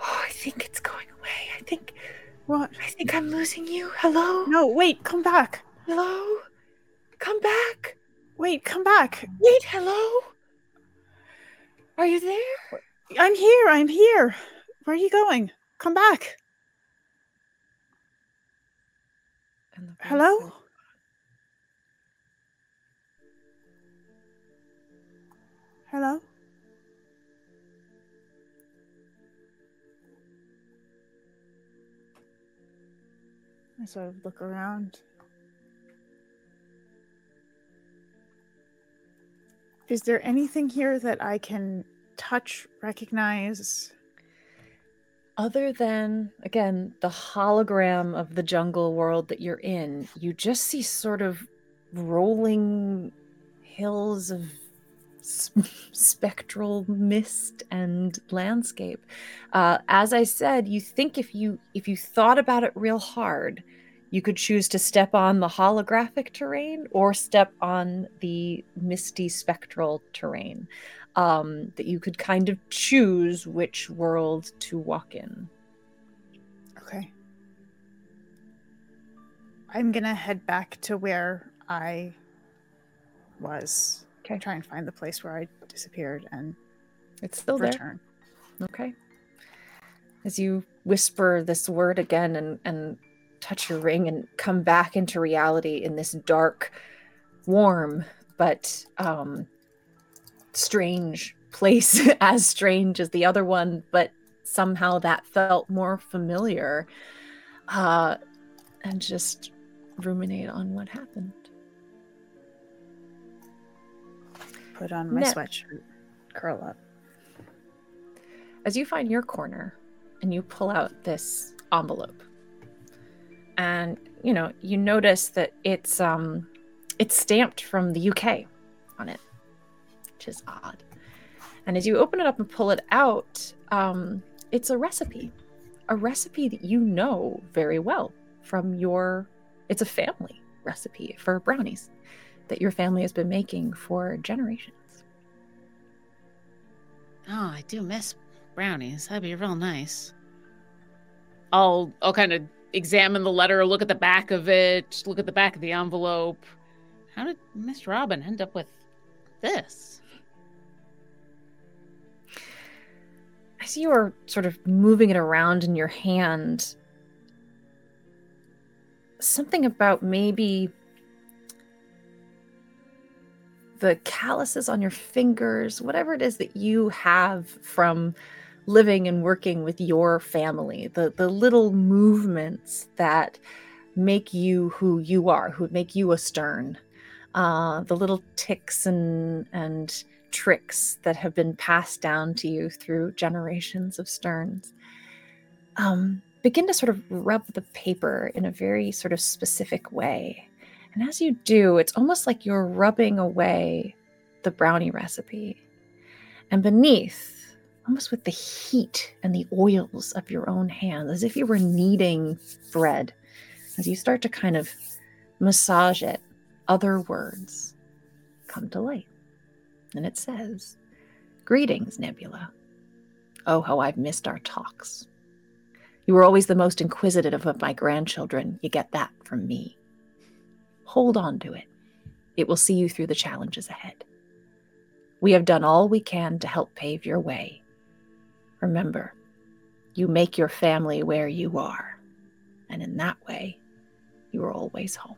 Oh, I think it's going away. I think. what? I think I'm losing you. Hello? No, wait, come back. Hello? Come back. Wait, come back. Wait, hello? Are you there? I'm here. I'm here. Where are you going? Come back. Hello? Said, Hello? I sort of look around. Is there anything here that I can touch, recognize? Other than, again, the hologram of the jungle world that you're in, you just see sort of rolling hills of spectral mist and landscape. Uh, as I said, you think if you if you thought about it real hard, you could choose to step on the holographic terrain or step on the misty spectral terrain. Um, that you could kind of choose which world to walk in. Okay. I'm gonna head back to where I was. Okay. Try and find the place where I disappeared and It's still there. return. Okay. As you whisper this word again and, and touch your ring and come back into reality in this dark, warm, but um, strange place, as strange as the other one, but somehow that felt more familiar. Uh, and just ruminate on what happened. Put on my Next. sweatshirt. Curl up. as you find your corner and you pull out this envelope and you know you notice that it's um it's stamped from the UK on it which is odd and as you open it up and pull it out um it's a recipe a recipe that you know very well from your it's a family recipe for brownies that your family has been making for generations Oh, I do miss brownies. That'd be real nice. I'll I'll kind of examine the letter, look at the back of it, look at the back of the envelope. How did Miss Robin end up with this? As you are sort of moving it around in your hand, something about maybe the calluses on your fingers, whatever it is that you have from living and working with your family, the, the little movements that make you who you are, who make you a stern, uh, the little ticks and, and tricks that have been passed down to you through generations of sterns. Um, begin to sort of rub the paper in a very sort of specific way. And as you do it's almost like you're rubbing away the brownie recipe. And beneath almost with the heat and the oils of your own hands as if you were kneading bread as you start to kind of massage it other words come to light and it says, Greetings, Nebula. Oh, how I've missed our talks. You were always the most inquisitive of my grandchildren. You get that from me. Hold on to it. It will see you through the challenges ahead. We have done all we can to help pave your way. Remember, you make your family where you are, and in that way, you are always home.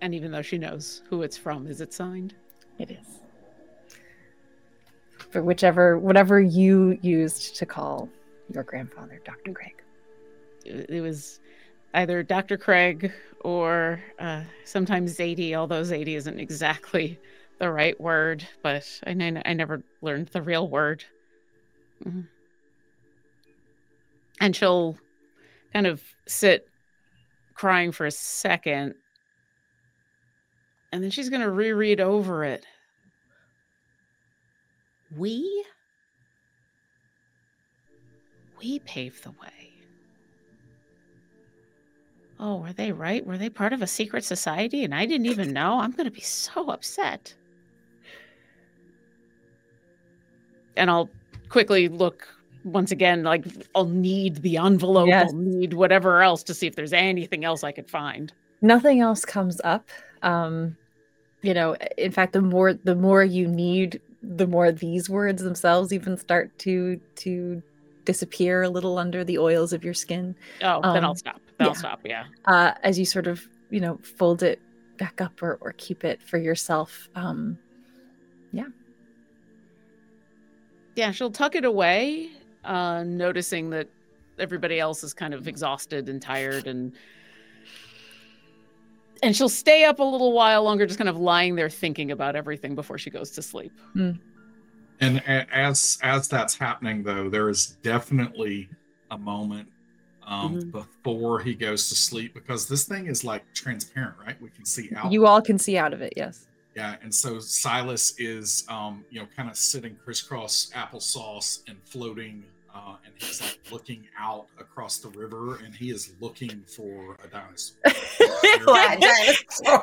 And even though she knows who it's from, is it signed? It is. For whichever, whatever you used to call your grandfather, Dr. Craig. It was either Dr. Craig or uh, sometimes Zadie, although Zadie isn't exactly the right word, but I, never learned the real word. Mhm. And she'll kind of sit crying for a second, and then she's going to reread over it. We? We paved the way. Oh, were they right? Were they part of a secret society and I didn't even know? I'm going to be so upset. And I'll quickly look once again, like I'll need the envelope, Yes. I'll need whatever else to see if there's anything else I could find. Nothing else comes up. Um, you know, in fact, the more the more you need, the more these words themselves even start to to disappear a little under the oils of your skin. Oh, then I'll Um, stop. Then I'll yeah. stop. Yeah. uh, as you sort of you know fold it back up or, or keep it for yourself. Um, Yeah, she'll tuck it away, uh, noticing that everybody else is kind of exhausted and tired and and she'll stay up a little while longer just kind of lying there thinking about everything before she goes to sleep. And as as that's happening, though, there is definitely a moment um, Mhm. before he goes to sleep because this thing is like transparent, right? We can see out. you all can see out of it, yes. Yeah, and so Silas is, um, you know, kind of sitting crisscross applesauce and floating, uh, and he's like looking out across the river, and he is looking for a dinosaur. Flat.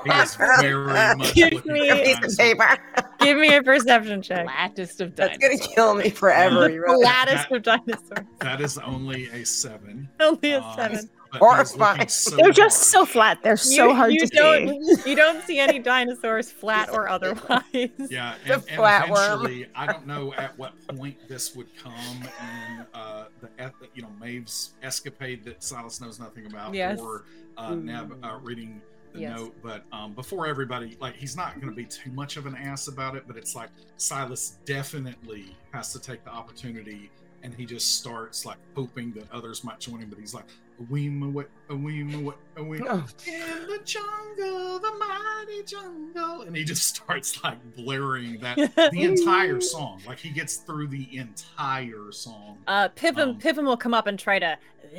He is very much Give looking me for a a piece of paper. Give me a perception check. Flattest of That's gonna kill me forever. You really- Flattest of dinosaurs. That is only a seven. Only a Uh, seven. But Or he is looking five. so They're just so flat. They're so You- hard you to don't, see. You don't see any dinosaurs, flat or otherwise. Yeah, The and, and flatworm. eventually, I don't know at what point this would come in uh, the you know Maeve's escapade that Silas knows nothing about, Yes. or uh, Neb uh, reading the Yes. note. But um, before everybody, like, he's not going to be too much of an ass about it. But it's like Silas definitely has to take the opportunity, and he just starts like hoping that others might join him. But he's like, a weem away, a weem away, a weem Oh, in the jungle, the mighty jungle, and he just starts like blaring that the entire song. Like he gets through the entire song. Uh, Pippin, Um, Pippin will come up and try to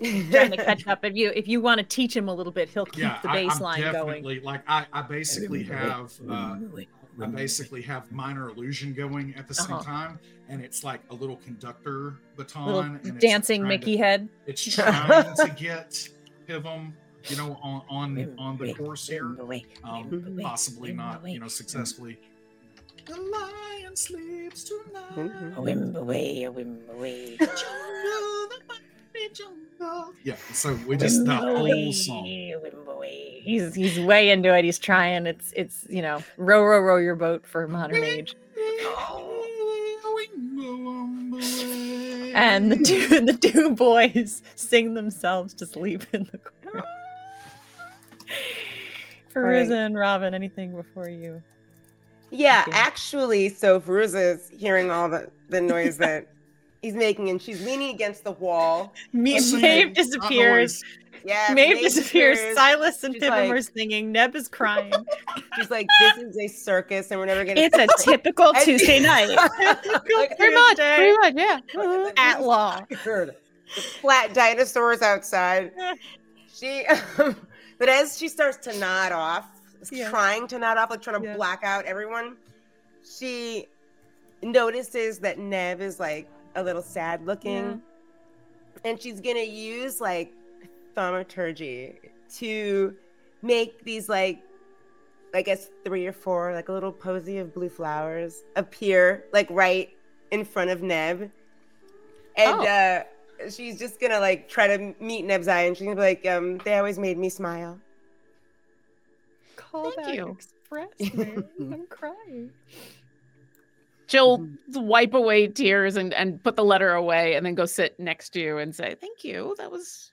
trying to catch up. If you if you want to teach him a little bit, he'll keep Yeah, the I, bass I'm line going. like I, I basically have uh, I basically have minor illusion going at the same Uh-huh. time, and it's like a little conductor baton, Little and it's dancing Mickey To, head. it's trying to get Pivum, you know, on on on the course here. um, possibly not, you know, successfully. The lion sleeps tonight. Wimb away, a wimb away. Jungle, the mighty jungle. Yeah, so we just the whole song. He's he's way into it. He's trying. It's it's you know row row row your boat for modern age. And the two the two boys sing themselves to sleep in the corner. Feruza and Robin, anything before you? Yeah, actually, so Feruza's hearing all the, the noise that he's making, and she's leaning against the wall. Me, Maeve disappears. Yeah, Maeve disappears. Silas and She's Pippin like- were singing. Neb is crying. She's like, "This is a circus, and we're never gonna." It's a typical Tuesday night. Like, Pretty much. Tuesday. Pretty much. Yeah. Like, At law. Flat dinosaurs outside. She, um, but as she starts to nod off, Yeah. trying to nod off, like trying to Yeah. black out everyone, she notices that Neb is like a little sad looking, and she's gonna use like thaumaturgy to make these like I guess three or four, like a little posy of blue flowers appear like right in front of Neb. And Oh. uh she's just gonna like try to meet Neb's eye and she's gonna be like, um, they always made me smile. Call Thank that you. express, man. I'm crying. She'll mm-hmm. wipe away tears and, and put the letter away and then go sit next to you and say, Thank you. That was.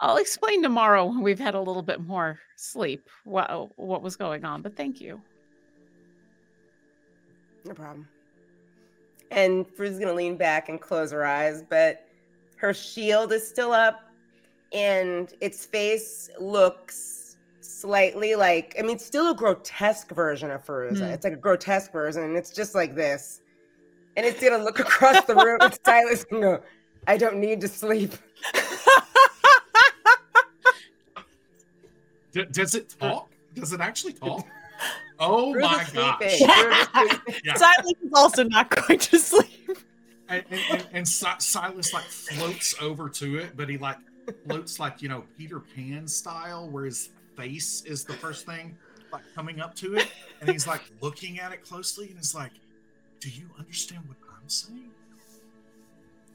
I'll explain tomorrow when we've had a little bit more sleep what, what was going on, but thank you. No problem. And Fru's gonna lean back and close her eyes, but her shield is still up, and its face looks slightly like I mean, it's still a grotesque version of Feruza. Hmm. It's like a grotesque version, and it's just like this. And it's gonna look across the room at Silas and go, I don't need to sleep. D- does it talk? Does it actually talk? Oh Fru's my sleeping. gosh! Yeah. Silas is also not going to sleep. And, and, and, and Si- Silas like floats over to it, but he like floats like you know Peter Pan style, where his face is the first thing like coming up to it, and he's like looking at it closely, and he's like, "Do you understand what I'm saying?"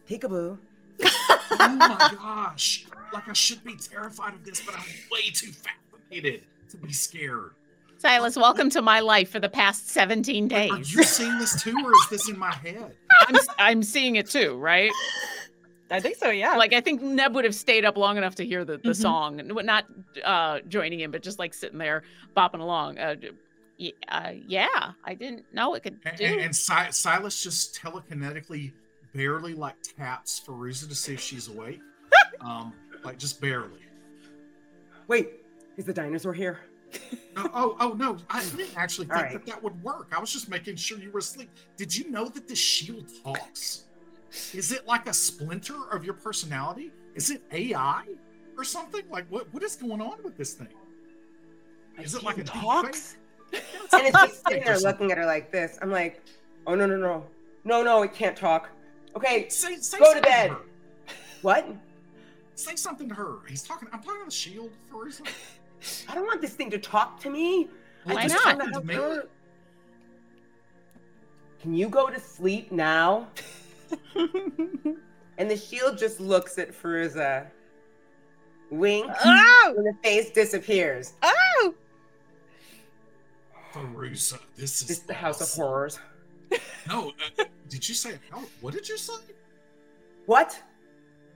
Peekaboo. oh my gosh! Like I should be terrified of this, but I'm way too fascinated to be scared. Silas, welcome to my life for the past 17 days. Are days. you seeing this too, or is this in my head? I'm, I'm seeing it too, right? I think so. Yeah. Like I think Neb would have stayed up long enough to hear the, the Mhm. song, and not uh, joining in, but just like sitting there bopping along. Uh, yeah, uh, yeah, I didn't know it could And, do. and, and Si- Silas just telekinetically barely like taps Feruza to see if she's awake. um, like just barely. Wait, is the dinosaur here? No, oh, oh no! I didn't actually think All right. that that would work. I was just making sure you were asleep. Did you know that the shield talks? Is it like a splinter of your personality? Is it AI or something? Like what? What is going on with this thing? Is it like a It talks? And it's just sitting there looking at her like this. I'm like, oh no no no, no no, it can't talk. Okay, Say, say Go to bed. her. what? Say something to her. He's talking. I'm talking to the shield for reason. I don't want this thing to talk to me. I Why just not? wanna help Me? her. Can you go to sleep now? and the shield just looks at Feruza. Wink, Oh! and the face disappears. Oh! Feruza, this is This the house of horrors. No, uh, did you say? Oh, what did you say? What?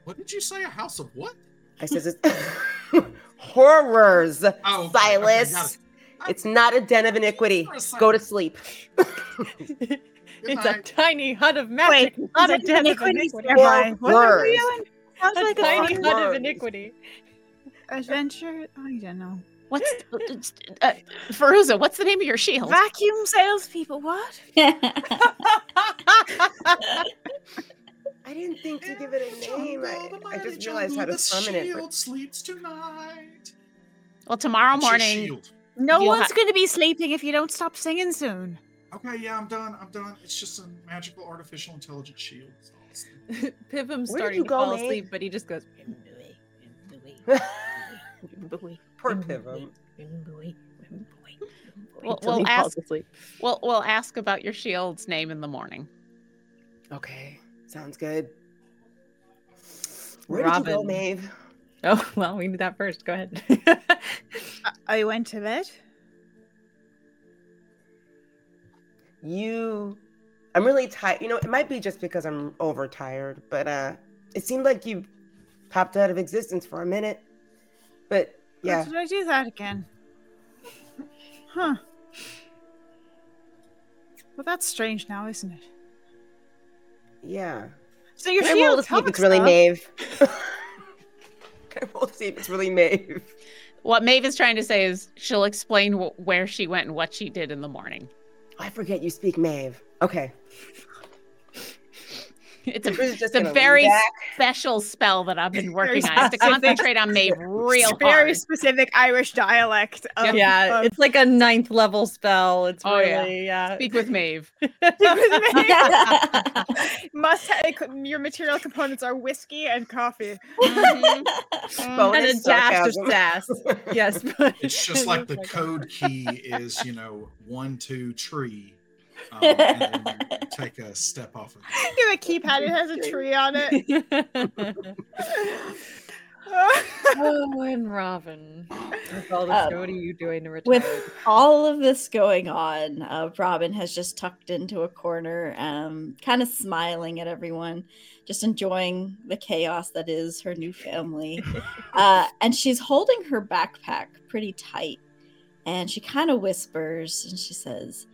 What did you say? A house of what? I says it's horrors. Oh, okay, okay, Silas. got it. It's not a den of iniquity. Go to sleep. Good it's a tiny hut of magic, Wait, not a is it den of iniquity. nearby? What are we Horrors. doing? Sounds A like a tiny fun hut of iniquity. adventure. I don't know. What's uh, Feruza? What's the name of your shield? Vacuum salespeople. What? I didn't think to give it a name. I, I just realized how to summon it. Shield sleeps tonight. Well, tomorrow morning. No You'll one's ha- going to be sleeping if you don't stop singing soon. Okay, yeah, I'm done. I'm done. It's just a magical artificial intelligence shield. That's all it's- Pivum's Where starting you to go, fall May? asleep, but he just goes. Poor Pivum. We'll, we'll ask. We'll we'll ask about your shield's name in the morning. Okay, sounds good. Where did you go, Robin. Maeve? Oh well, we need that first. Go ahead. I went to bed. You, I'm really tired. You know, it might be just because I'm overtired, but uh, it seemed like you popped out of existence for a minute. But yeah, Did I do that again? Huh. Well, that's strange now, isn't it? yeah. So your Can I roll shield to see if it's really though. Maeve? Can I roll see if it's really Maeve? What Maeve is trying to say is she'll explain wh- where she went and what she did in the morning. I forget you speak Maeve. Okay. It's a, it's a very special spell that I've been working on. I have to concentrate on Maeve real Very hard. specific Irish dialect. Of, yeah, of- it's like a ninth level spell. It's Oh, yeah. really yeah. Speak with Maeve. must ha- your material components are whiskey and coffee. Mhm. and a Bonus dash of sass. Yes, but It's just like the code key is, you know, one, two, tree. Um, and take a step off of it. You have a keypad. It has a tree on it. oh, and Robin. With all this, Um, what are you doing to retire? with all of this going on, uh, Robin has just tucked into a corner, um, kind of smiling at everyone, just enjoying the chaos that is her new family. uh, and she's holding her backpack pretty tight. And she kind of whispers and she says,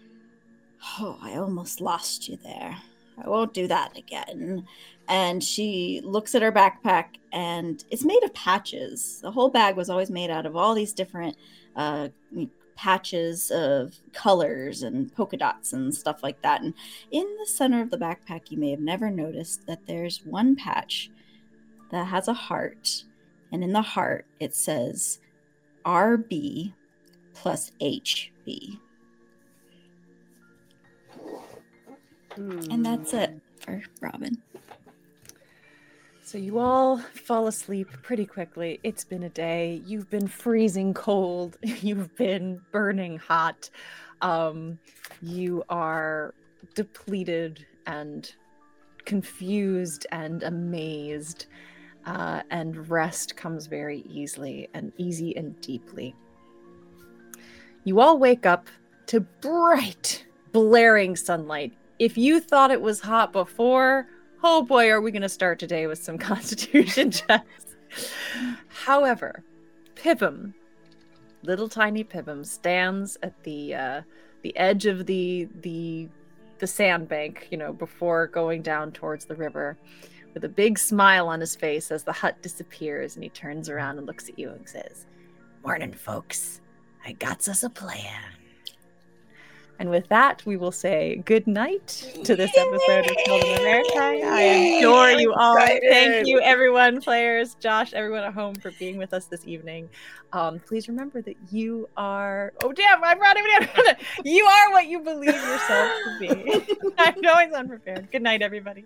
Oh, I almost lost you there. I won't do that again. And she looks at her backpack and it's made of patches. The whole bag was always made out of all these different uh, patches of colors and polka dots and stuff like that. And in the center of the backpack, you may have never noticed that there's one patch that has a heart. And in the heart, it says RB plus HB. And that's it for Robin. So you all fall asleep pretty quickly. It's been a day. You've been freezing cold. You've been burning hot. Um, you are depleted and confused and amazed. Uh, and rest comes very easily and easy and deeply. You all wake up to bright, blaring sunlight. If you thought it was hot before, oh boy, are we going to start today with some Constitution checks. However, Pivum, little tiny Pivum, stands at the uh, the edge of the the the sandbank, you know, before going down towards the river, with a big smile on his face as the hut disappears, and he turns around and looks at you and says, Morning, folks. I got us a plan. And with that, we will say good night to this episode of Children Maritime. I adore you all. Thank you, everyone, players, Josh, everyone at home, for being with us this evening. Um, please remember that you are. Oh, damn! I'm running down. You are what you believe yourself to be. I'm always unprepared. Good night, everybody.